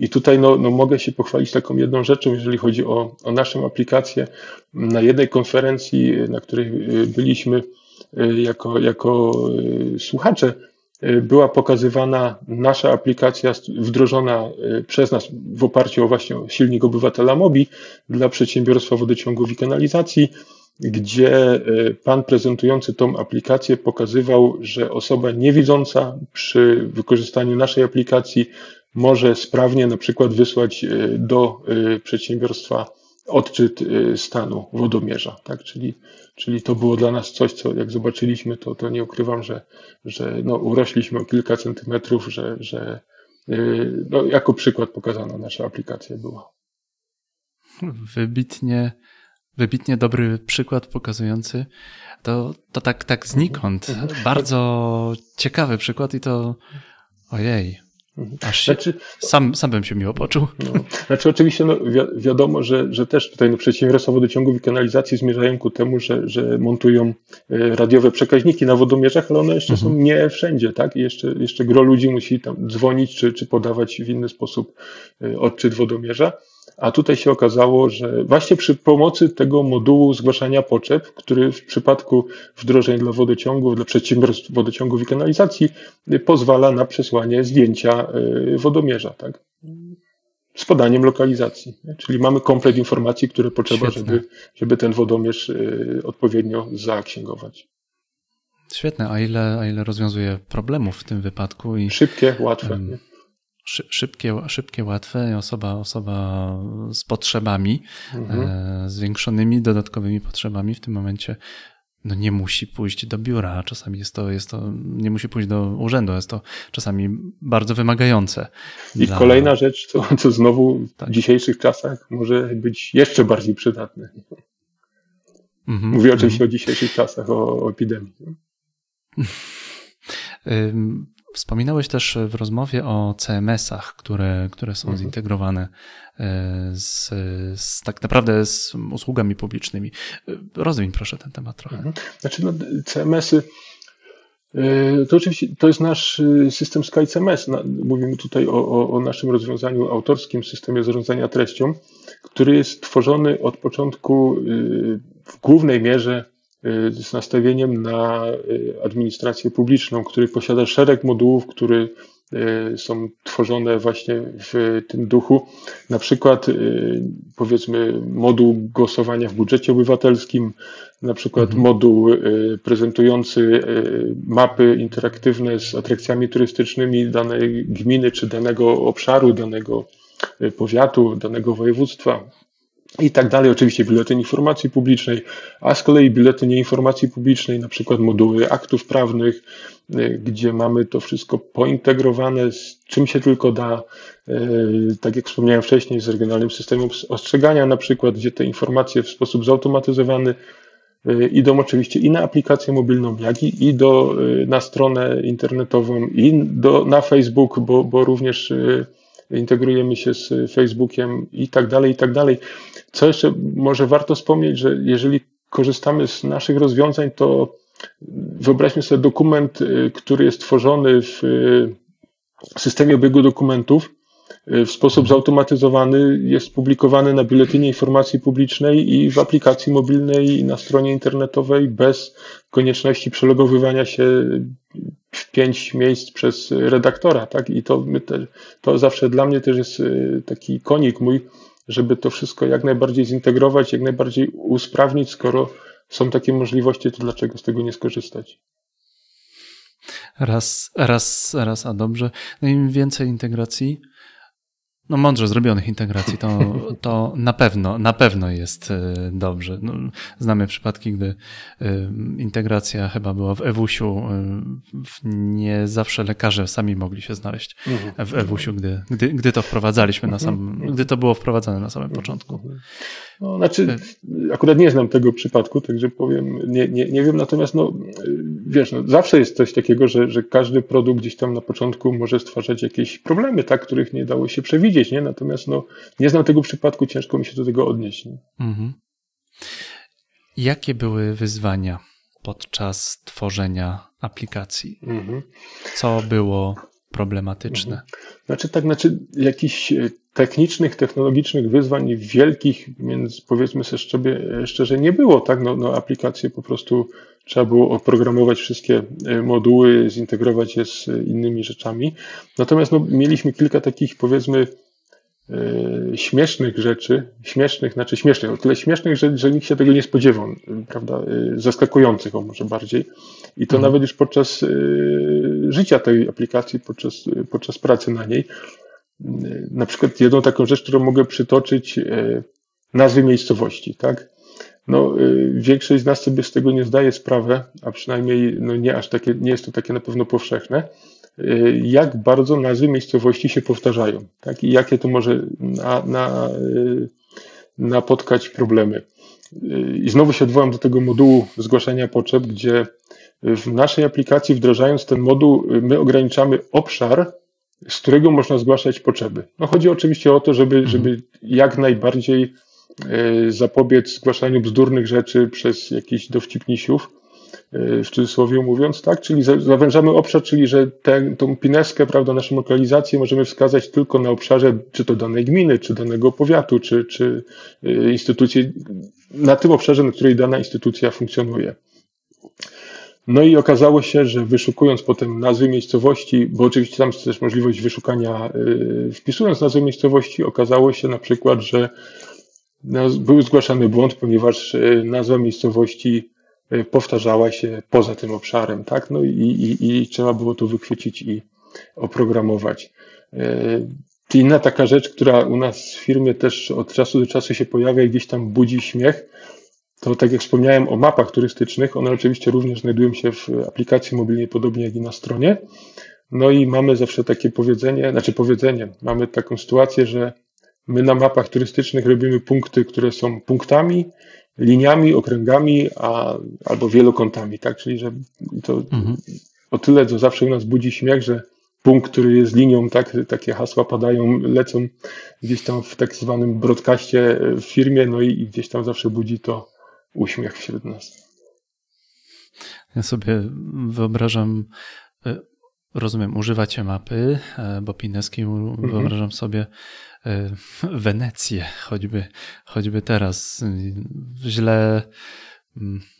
Speaker 2: I tutaj no, no mogę się pochwalić taką jedną rzeczą, jeżeli chodzi o, o naszą aplikację. Na jednej konferencji, na której y, byliśmy y, jako, jako y, słuchacze, była pokazywana nasza aplikacja wdrożona przez nas w oparciu o właśnie silnik obywatela MOBI dla przedsiębiorstwa wodociągów i kanalizacji gdzie e, pan prezentujący tą aplikację pokazywał, że osoba niewidząca przy wykorzystaniu naszej aplikacji może sprawnie na przykład wysłać e, do e, przedsiębiorstwa odczyt stanu wodomierza. Tak? Czyli, czyli to było dla nas coś, co jak zobaczyliśmy, to, to nie ukrywam, że, że no, urośliśmy o kilka centymetrów, że, że no, jako przykład pokazana nasza aplikacja była.
Speaker 1: Wybitnie wybitnie dobry przykład pokazujący to, to tak, tak znikąd. Mhm. Bardzo ciekawy przykład i to ojej. Mhm. Aż się, znaczy, sam, sam bym się miło poczuł.
Speaker 2: No, znaczy oczywiście no, wi wiadomo, że, że też tutaj no, przedsiębiorstwa wodociągów i kanalizacji zmierzają ku temu, że, że montują e, radiowe przekaźniki na wodomierzach, ale one jeszcze mhm. są nie wszędzie, tak? I jeszcze, jeszcze gro ludzi musi tam dzwonić czy, czy podawać w inny sposób e, odczyt wodomierza. A tutaj się okazało, że właśnie przy pomocy tego modułu zgłaszania potrzeb, który w przypadku wdrożeń dla wodociągów, dla przedsiębiorstw wodociągów i kanalizacji pozwala na przesłanie zdjęcia y, wodomierza, tak? Z podaniem lokalizacji. Czyli mamy komplet informacji, które potrzeba, żeby, żeby ten wodomierz y, odpowiednio zaksięgować.
Speaker 1: Świetne. A ile, a ile rozwiązuje problemów w tym wypadku? I,
Speaker 2: Szybkie, łatwe. Um,
Speaker 1: szybkie, szybkie, łatwe, osoba, osoba z potrzebami mhm. e, zwiększonymi, dodatkowymi potrzebami w tym momencie no nie musi pójść do biura, czasami jest to, jest to, nie musi pójść do urzędu, jest to czasami bardzo wymagające.
Speaker 2: I dla... kolejna rzecz, co, co znowu tak. w dzisiejszych czasach może być jeszcze bardziej przydatne. Mhm. Mówię oczywiście mhm. o dzisiejszych czasach, o, o epidemii.
Speaker 1: Wspominałeś też w rozmowie o CMS-ach, które, które są mhm. zintegrowane e, z, z, tak naprawdę z usługami publicznymi. E, rozwiń proszę ten temat trochę. Mhm.
Speaker 2: Znaczy, no, CMS-y e, to oczywiście to jest nasz system SkyCMS. Mówimy tutaj o, o, o, naszym rozwiązaniu autorskim, systemie zarządzania treścią, który jest tworzony od początku w głównej mierze z nastawieniem na y, administrację publiczną, który posiada szereg modułów, które y, są tworzone właśnie w tym duchu. Na przykład powiedzmy moduł głosowania w budżecie obywatelskim, na przykład mhm. moduł prezentujący mapy interaktywne z atrakcjami turystycznymi danej gminy czy danego obszaru, danego powiatu, danego województwa i tak dalej. Oczywiście biuletyn informacji publicznej, a z kolei biuletynie informacji publicznej, na przykład moduły aktów prawnych, y, gdzie mamy to wszystko pointegrowane z czym się tylko da, y, tak jak wspomniałem wcześniej, z regionalnym systemem ostrzegania na przykład, gdzie te informacje w sposób zautomatyzowany y, idą oczywiście i na aplikację mobilną, jak i, i do, na stronę internetową, i do, na Facebook, bo, bo również integrujemy się z Facebookiem i tak dalej, i tak dalej. Co jeszcze może warto wspomnieć, że jeżeli korzystamy z naszych rozwiązań, to wyobraźmy sobie dokument, y, który jest tworzony w y, systemie obiegu dokumentów, w sposób zautomatyzowany jest publikowany na biuletynie informacji publicznej i w aplikacji mobilnej i na stronie internetowej bez konieczności przelogowywania się w pięć miejsc przez redaktora, tak? I to, to zawsze dla mnie też jest taki konik mój, żeby to wszystko jak najbardziej zintegrować, jak najbardziej usprawnić, skoro są takie możliwości, to dlaczego z tego nie skorzystać?
Speaker 1: Raz, raz, raz, a dobrze. No im więcej integracji, no mądrze zrobionych integracji, to, to na pewno, na pewno jest e, dobrze. No, znamy przypadki, gdy e, integracja chyba była w Ewusiu, e, nie zawsze lekarze sami mogli się znaleźć mhm. w Ewusiu, gdy, gdy, gdy to wprowadzaliśmy na sam, gdy to było wprowadzane na samym początku. Mhm.
Speaker 2: No, znaczy, akurat nie znam tego przypadku, także powiem, nie, nie, nie wiem, natomiast no, wiesz, no, zawsze jest coś takiego, że, że każdy produkt gdzieś tam na początku może stwarzać jakieś problemy, tak, których nie dało się przewidzieć, nie? Natomiast no, nie znam tego przypadku, ciężko mi się do tego odnieść. Nie? Mhm.
Speaker 1: Jakie były wyzwania podczas tworzenia aplikacji? Mhm. Co było problematyczne? Mhm.
Speaker 2: Znaczy, tak, znaczy, jakichś e, technicznych, technologicznych wyzwań wielkich, więc powiedzmy sobie szczerze, nie było, tak? No, no aplikacje po prostu trzeba było oprogramować wszystkie e, moduły, zintegrować je z innymi rzeczami. Natomiast no, mieliśmy kilka takich, powiedzmy, e, śmiesznych rzeczy, śmiesznych, znaczy śmiesznych, o tyle śmiesznych, że, że nikt się tego nie spodziewał, prawda, zaskakujących o może bardziej. I to mhm. nawet już podczas życia tej aplikacji, podczas, podczas pracy na niej. Na przykład jedną taką rzecz, którą mogę przytoczyć, nazwy miejscowości, tak? No, większość z nas sobie z tego nie zdaje sprawy, a przynajmniej no nie aż takie, nie jest to takie na pewno powszechne, jak bardzo nazwy miejscowości się powtarzają, tak? I jakie to może na, na, napotkać problemy. I znowu się odwołam do tego modułu zgłaszania potrzeb, gdzie w naszej aplikacji, wdrażając ten moduł, my ograniczamy obszar, z którego można zgłaszać potrzeby. No chodzi oczywiście o to, żeby, mhm. żeby jak najbardziej zapobiec zgłaszaniu bzdurnych rzeczy przez jakichś dowcipnisiów, w cudzysłowie mówiąc, tak? Czyli zawężamy obszar, czyli że tę, tą pineskę, prawda, naszą lokalizację możemy wskazać tylko na obszarze, czy to danej gminy, czy danego powiatu, czy, czy e, instytucji, na tym obszarze, na której dana instytucja funkcjonuje. No i okazało się, że wyszukując potem nazwy miejscowości, bo oczywiście tam jest też możliwość wyszukania, yy, wpisując nazwy miejscowości, okazało się na przykład, że był zgłaszany błąd, ponieważ nazwa miejscowości powtarzała się poza tym obszarem, tak? No i, i, i trzeba było to wychwycić i oprogramować. Inna taka rzecz, która u nas w firmie też od czasu do czasu się pojawia i gdzieś tam budzi śmiech, to tak jak wspomniałem o mapach turystycznych, one oczywiście również znajdują się w aplikacji mobilnej, podobnie jak i na stronie. No i mamy zawsze takie powiedzenie, znaczy powiedzenie, mamy taką sytuację, że my na mapach turystycznych robimy punkty, które są punktami, liniami, okręgami, a, albo wielokątami, tak? Czyli, że to mhm. o tyle, co zawsze u nas budzi śmiech, że punkt, który jest linią, tak, takie hasła padają, lecą gdzieś tam w tak zwanym broadcaście w firmie, no i, i gdzieś tam zawsze budzi to uśmiech wśród nas.
Speaker 1: Ja sobie wyobrażam, e, rozumiem, używacie mapy, e, bo Pineski mhm. wyobrażam sobie e, Wenecję, choćby, choćby teraz. Źle,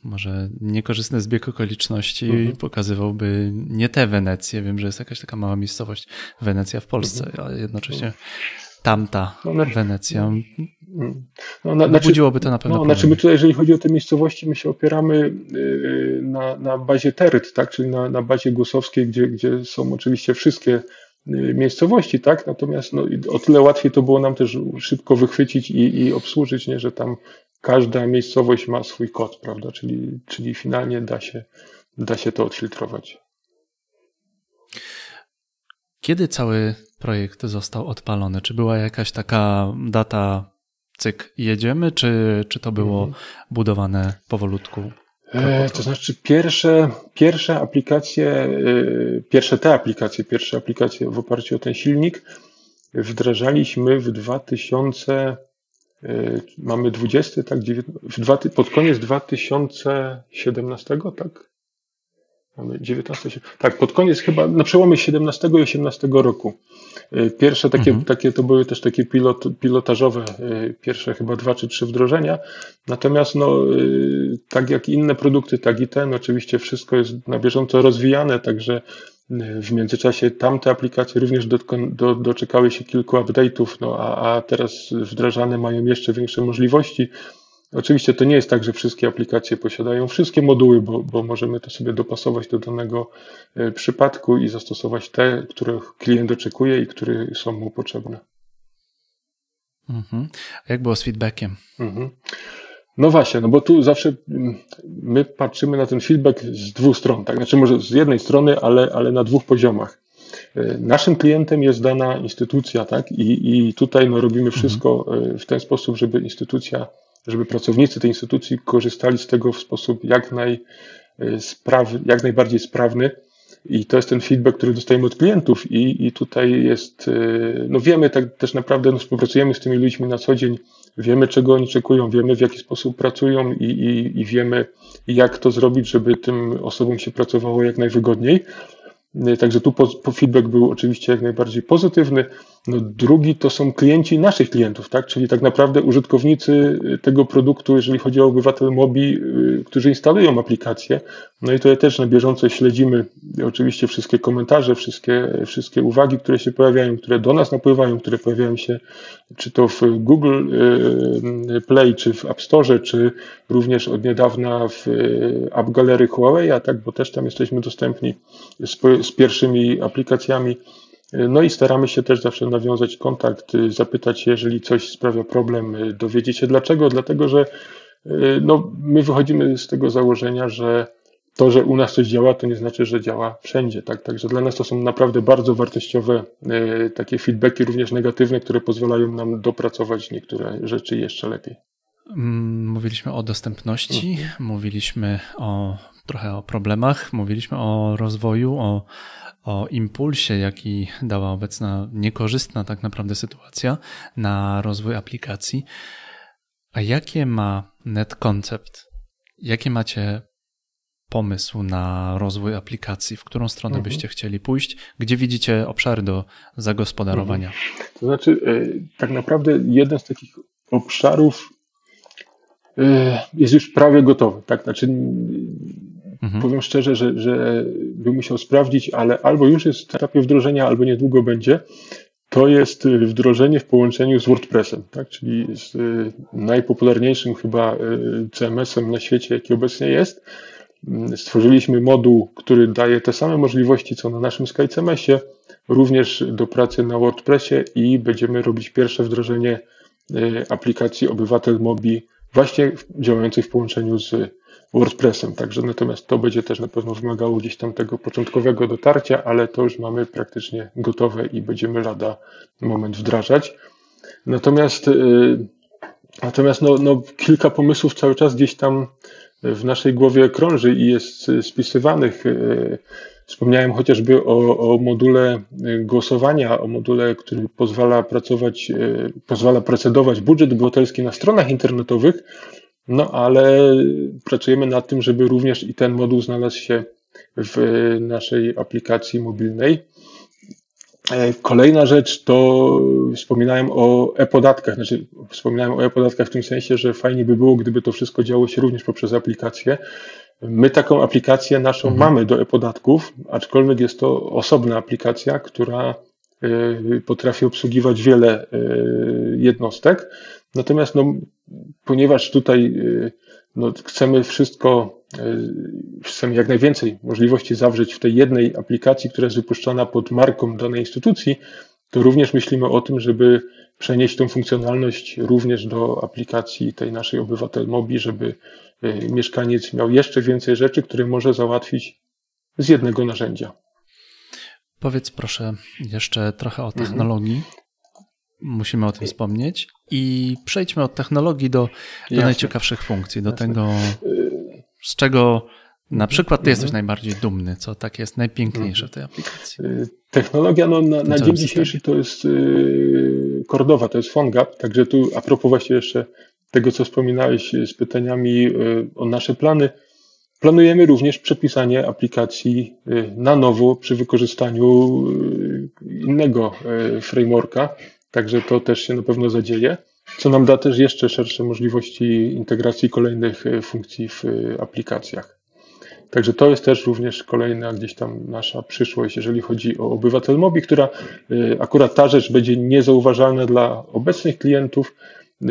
Speaker 1: może niekorzystny zbieg okoliczności mhm. pokazywałby nie tę Wenecję. Wiem, że jest jakaś taka mała miejscowość Wenecja w Polsce, mhm. ale jednocześnie tamta no, znaczy, Wenecja. No, na, znaczy, Budziłoby to na pewno.
Speaker 2: No, znaczy my tutaj, jeżeli chodzi o te miejscowości, my się opieramy y, na, na bazie Teryt, tak, czyli na, na bazie głosowskiej, gdzie, gdzie są oczywiście wszystkie y, miejscowości, tak? Natomiast no, o tyle łatwiej to było nam też szybko wychwycić i, i obsłużyć, nie, że tam każda miejscowość ma swój kod, prawda? Czyli, czyli finalnie da się, da się to odfiltrować.
Speaker 1: Kiedy cały projekt został odpalony? Czy była jakaś taka data, cyk, jedziemy, czy, czy to było mhm. budowane powolutku?
Speaker 2: E, to znaczy pierwsze, pierwsze aplikacje, e, pierwsze te aplikacje, pierwsze aplikacje w oparciu o ten silnik wdrażaliśmy w 2000, e, mamy 20, tak, w dwa, pod koniec 2017, tak? Mamy 19, tak, pod koniec chyba, na przełomie 17 i 18 roku. Y, pierwsze takie, mhm. takie to były też takie pilot, pilotażowe, y, pierwsze chyba dwa czy trzy wdrożenia. Natomiast no, y, tak jak inne produkty, tak i ten, oczywiście wszystko jest na bieżąco rozwijane, także w międzyczasie tamte aplikacje również do, do, doczekały się kilku update'ów, no a, a teraz wdrażane mają jeszcze większe możliwości. Oczywiście to nie jest tak, że wszystkie aplikacje posiadają wszystkie moduły, bo, bo możemy to sobie dopasować do danego e, przypadku i zastosować te, których klient oczekuje i które są mu potrzebne.
Speaker 1: Mhm. A jak było z feedbackiem? Mhm.
Speaker 2: No właśnie, no bo tu zawsze mm, my patrzymy na ten feedback z dwóch stron, tak? Znaczy może z jednej strony, ale, ale na dwóch poziomach. E, naszym klientem jest dana instytucja, tak? I, i tutaj no, robimy wszystko mhm. w ten sposób, żeby instytucja żeby pracownicy tej instytucji korzystali z tego w sposób jak, naj, e, spraw, jak najbardziej sprawny. I to jest ten feedback, który dostajemy od klientów, i, i tutaj jest, e, no wiemy tak też naprawdę, no współpracujemy z tymi ludźmi na co dzień, wiemy czego oni oczekują, wiemy w jaki sposób pracują i, i, i wiemy jak to zrobić, żeby tym osobom się pracowało jak najwygodniej. E, także tu po, po feedback był oczywiście jak najbardziej pozytywny. No, drugi to są klienci naszych klientów, tak? czyli tak naprawdę użytkownicy y, tego produktu, jeżeli chodzi o obywatel Mobi, y, którzy instalują aplikację. No i tutaj też na bieżąco śledzimy oczywiście wszystkie komentarze, wszystkie, wszystkie uwagi, które się pojawiają, które do nas napływają, które pojawiają się czy to w Google y, Play, czy w App Store, czy również od niedawna w App Gallery Huawei, a tak, bo też tam jesteśmy dostępni z, z pierwszymi aplikacjami. No i staramy się też zawsze nawiązać kontakt, y, zapytać jeżeli coś sprawia problem, y, dowiedzieć się dlaczego, dlatego że y, no, my wychodzimy z tego założenia, że to, że u nas coś działa, to nie znaczy, że działa wszędzie. Tak? Także dla nas to są naprawdę bardzo wartościowe takie feedbacki, również negatywne, które pozwalają nam dopracować niektóre rzeczy jeszcze lepiej.
Speaker 1: Mm, mówiliśmy o dostępności, mhm. mówiliśmy o trochę o problemach, mówiliśmy o rozwoju, o, o impulsie, jaki dała obecna niekorzystna tak naprawdę sytuacja na rozwój aplikacji. A jakie ma NetConcept? Jakie macie pomysł na rozwój aplikacji? W którą stronę mhm. byście chcieli pójść? Gdzie widzicie obszary do zagospodarowania?
Speaker 2: Mhm. To znaczy, e, tak naprawdę jeden z takich obszarów e, jest już prawie gotowy. Tak? Znaczy, mhm. powiem szczerze, że, że bym musiał sprawdzić, ale albo już jest w etapie wdrożenia, albo niedługo będzie. To jest wdrożenie w połączeniu z WordPressem, tak? czyli z e, najpopularniejszym chyba CMS-em na świecie, jaki obecnie jest Stworzyliśmy moduł, który daje te same możliwości, co na naszym SkyCMS-ie, również do pracy na WordPressie i będziemy robić pierwsze wdrożenie e, aplikacji Obywatel Mobi właśnie działającej w połączeniu z WordPressem. Także natomiast to będzie też na pewno wymagało gdzieś tam tego początkowego dotarcia, ale to już mamy praktycznie gotowe i będziemy lada moment wdrażać. Natomiast, e, natomiast no, no, kilka pomysłów cały czas gdzieś tam w naszej głowie krąży i jest spisywanych. Wspomniałem chociażby o, o module głosowania, o module, który pozwala pracować, e, pozwala procedować budżet obywatelski na stronach internetowych, no ale pracujemy nad tym, żeby również i ten moduł znalazł się w naszej aplikacji mobilnej. E, kolejna rzecz to wspominałem o e-podatkach. Znaczy, wspominałem o e-podatkach w tym sensie, że fajnie by było, gdyby to wszystko działo się również poprzez aplikację. My taką aplikację naszą mhm. mamy do e-podatków, aczkolwiek jest to osobna aplikacja, która e, potrafi obsługiwać wiele e, jednostek. Natomiast no, ponieważ tutaj no, chcemy wszystko, chcemy jak najwięcej możliwości zawrzeć w tej jednej aplikacji, która jest wypuszczana pod marką danej instytucji, to również myślimy o tym, żeby przenieść tą funkcjonalność również do aplikacji tej naszej Obywatel Mobi, żeby e, mieszkaniec miał jeszcze więcej rzeczy, które może załatwić z jednego narzędzia.
Speaker 1: Powiedz proszę jeszcze trochę o mhm. technologii. Mhm. Musimy o tym wspomnieć. I przejdźmy od technologii do, do najciekawszych funkcji, do Jasne. tego, z czego na przykład ty jesteś mhm. najbardziej dumny, co tak jest najpiękniejsze w tej aplikacji.
Speaker 2: Y, technologia no, na, na dzień dzisiejszy to jest yy, Cordowa, to jest PhoneGap, także tu a propos właśnie jeszcze tego, co wspominałeś z pytaniami yy, o nasze plany, planujemy również przepisanie aplikacji yy, na nowo przy wykorzystaniu y, innego y, frameworka, Także to też się na pewno zadzieje, co nam da też jeszcze szersze możliwości integracji kolejnych funkcji w aplikacjach. Także to jest też również kolejna gdzieś tam nasza przyszłość, jeżeli chodzi o obywatel Mobi, która e, akurat ta rzecz będzie niezauważalna dla obecnych klientów,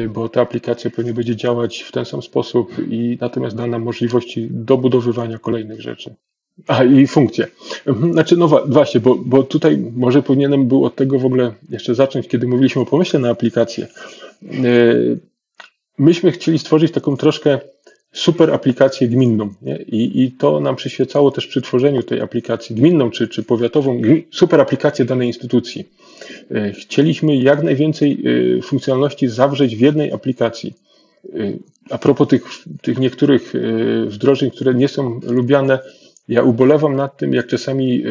Speaker 2: bo ta aplikacja pewnie będzie działać w ten sam sposób i natomiast da nam możliwości dobudowywania kolejnych rzeczy. A i funkcje. Mhm, znaczy, no właśnie, bo, bo tutaj może powinienem był od tego w ogóle jeszcze zacząć, kiedy mówiliśmy o pomyśle na aplikację. E, myśmy chcieli stworzyć taką troszkę super aplikację gminną? I, i to nam przyświecało też przy tworzeniu tej aplikacji gminną czy, czy powiatową, super aplikację danej instytucji. E, chcieliśmy jak najwięcej e, funkcjonalności zawrzeć w jednej aplikacji. A propos tych, tych niektórych wdrożeń, które nie są lubiane, ja ubolewam nad tym, jak czasami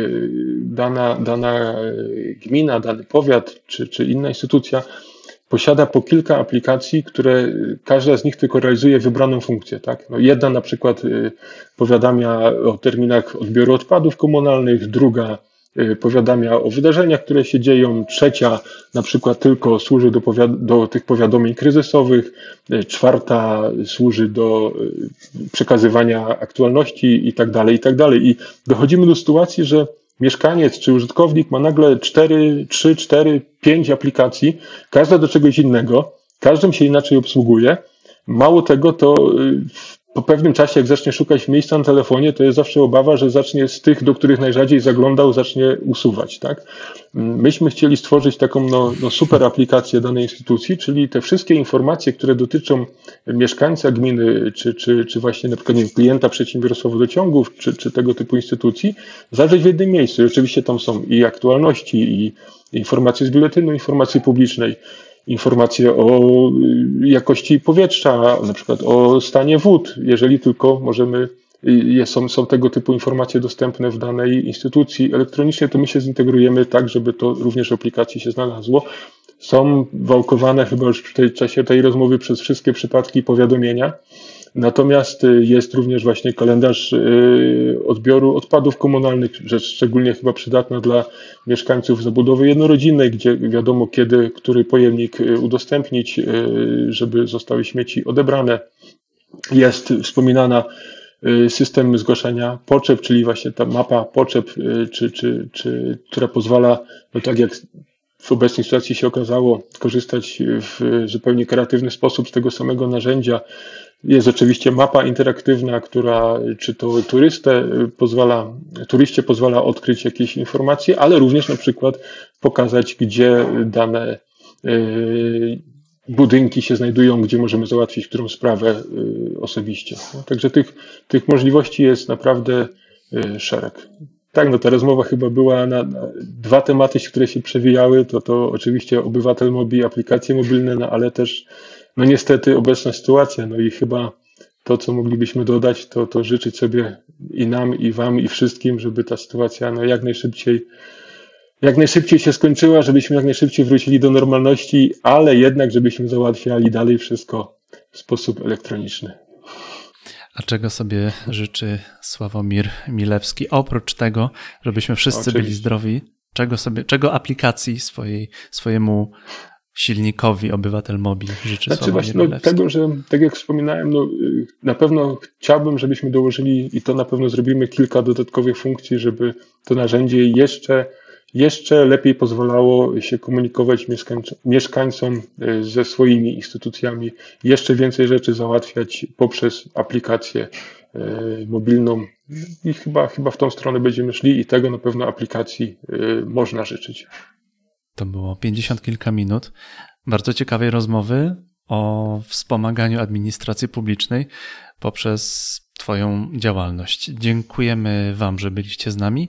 Speaker 2: dana, dana gmina, dany powiat czy, czy inna instytucja posiada po kilka aplikacji, które y, każda z nich tylko realizuje wybraną funkcję. Tak? No jedna na przykład powiadamia o terminach odbioru odpadów komunalnych, druga Y, powiadamia o wydarzeniach, które się dzieją. Trzecia na przykład tylko służy do, do tych powiadomień kryzysowych. Y, czwarta służy do y, przekazywania aktualności i tak dalej, i tak dalej. I dochodzimy do sytuacji, że mieszkaniec czy użytkownik ma nagle 4, 3, 4, 5 aplikacji, każda do czegoś innego, każdym się inaczej obsługuje. Mało tego, to po pewnym czasie, jak zacznie szukać miejsca na telefonie, to jest zawsze obawa, że zacznie z tych, do których najrzadziej zaglądał, zacznie usuwać, tak? Myśmy chcieli stworzyć taką no, no super aplikację danej instytucji, czyli te wszystkie informacje, które dotyczą mieszkańca gminy, czy, czy, czy właśnie na przykład klienta przedsiębiorstwa wodociągów, czy, czy tego typu instytucji, zawrzeć w jednym miejscu. I oczywiście tam są i aktualności, i informacje z biuletynu informacji publicznej, informacje o y, jakości powietrza, na przykład o stanie wód, jeżeli tylko możemy, y, są, są tego typu informacje dostępne w danej instytucji elektronicznej, to my się zintegrujemy tak, żeby to również w aplikacji się znalazło. Są wałkowane chyba już w tej czasie tej rozmowy przez wszystkie przypadki powiadomienia. Natomiast y, jest również właśnie kalendarz y, odbioru odpadów komunalnych, rzecz szczególnie chyba przydatna dla mieszkańców zabudowy jednorodzinnej, gdzie wiadomo kiedy, który pojemnik y, udostępnić, żeby zostały śmieci odebrane. Jest wspominana system zgłaszania potrzeb, czyli właśnie ta mapa potrzeb, czy, czy, czy, która pozwala, no tak jak w obecnej sytuacji się okazało, korzystać w zupełnie kreatywny sposób z tego samego narzędzia, jest oczywiście mapa interaktywna, która czy to turystę pozwala, turyście pozwala odkryć jakieś informacje, ale również na przykład pokazać, gdzie dane y, budynki się znajdują, gdzie możemy załatwić którą sprawę y, osobiście. No, także tych, tych możliwości jest naprawdę y, szereg. Tak, no ta rozmowa chyba była na, na, dwa tematy, które się przewijały. To, to oczywiście obywatel mobi, aplikacje mobilne, no ale też no niestety obecna sytuacja, no i chyba to, co moglibyśmy dodać, to, to życzyć sobie i nam, i wam, i wszystkim, żeby ta sytuacja no jak najszybciej jak najszybciej się skończyła, żebyśmy jak najszybciej wrócili do normalności, ale jednak, żebyśmy załatwiali dalej wszystko w sposób elektroniczny.
Speaker 1: A czego sobie życzy Sławomir Milewski? Oprócz tego, żebyśmy wszyscy Oczywiście. byli zdrowi, czego sobie, czego aplikacji swojej, swojemu silnikowi obywatel mobil życzy znaczy właśnie,
Speaker 2: no, tego, że tak jak wspominałem, no, na pewno chciałbym, żebyśmy dołożyli i to na pewno zrobimy kilka dodatkowych funkcji, żeby to narzędzie jeszcze, jeszcze lepiej pozwalało się komunikować mieszkańcom e, ze swoimi instytucjami, jeszcze więcej rzeczy załatwiać poprzez aplikację e, mobilną i chyba, chyba w tą stronę będziemy szli i tego na pewno aplikacji można życzyć.
Speaker 1: To było 50 kilka minut bardzo ciekawej rozmowy o wspomaganiu administracji publicznej poprzez Twoją działalność. Dziękujemy Wam, że byliście z nami.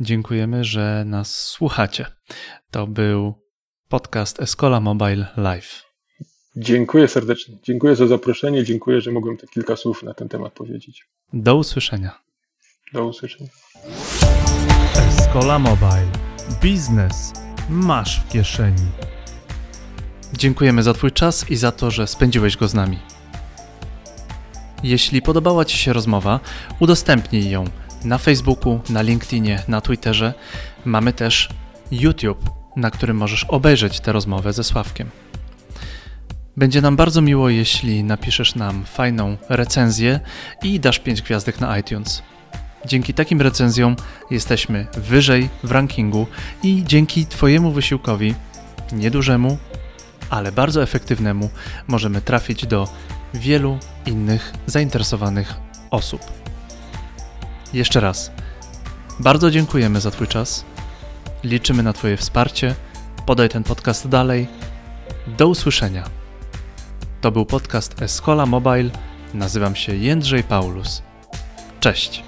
Speaker 1: Dziękujemy, że nas słuchacie. To był podcast Escola Mobile Live.
Speaker 2: Dziękuję serdecznie. Dziękuję za zaproszenie. Dziękuję, że mogłem te kilka słów na ten temat powiedzieć.
Speaker 1: Do usłyszenia.
Speaker 2: Do usłyszenia.
Speaker 1: Escola Mobile. Biznes masz w kieszeni. Dziękujemy za Twój czas i za to, że spędziłeś go z nami. Jeśli podobała Ci się rozmowa, udostępnij ją na Facebooku, na LinkedInie, na Twitterze. Mamy też YouTube, na którym możesz obejrzeć tę rozmowę ze Sławkiem. Będzie nam bardzo miło, jeśli napiszesz nam fajną recenzję i dasz 5 gwiazdek na iTunes. Dzięki takim recenzjom jesteśmy wyżej w rankingu i dzięki Twojemu wysiłkowi, niedużemu, ale bardzo efektywnemu, możemy trafić do wielu innych zainteresowanych osób. Jeszcze raz, bardzo dziękujemy za Twój czas. Liczymy na Twoje wsparcie. Podaj ten podcast dalej. Do usłyszenia. To był podcast Escola Mobile. Nazywam się Jędrzej Paulus. Cześć.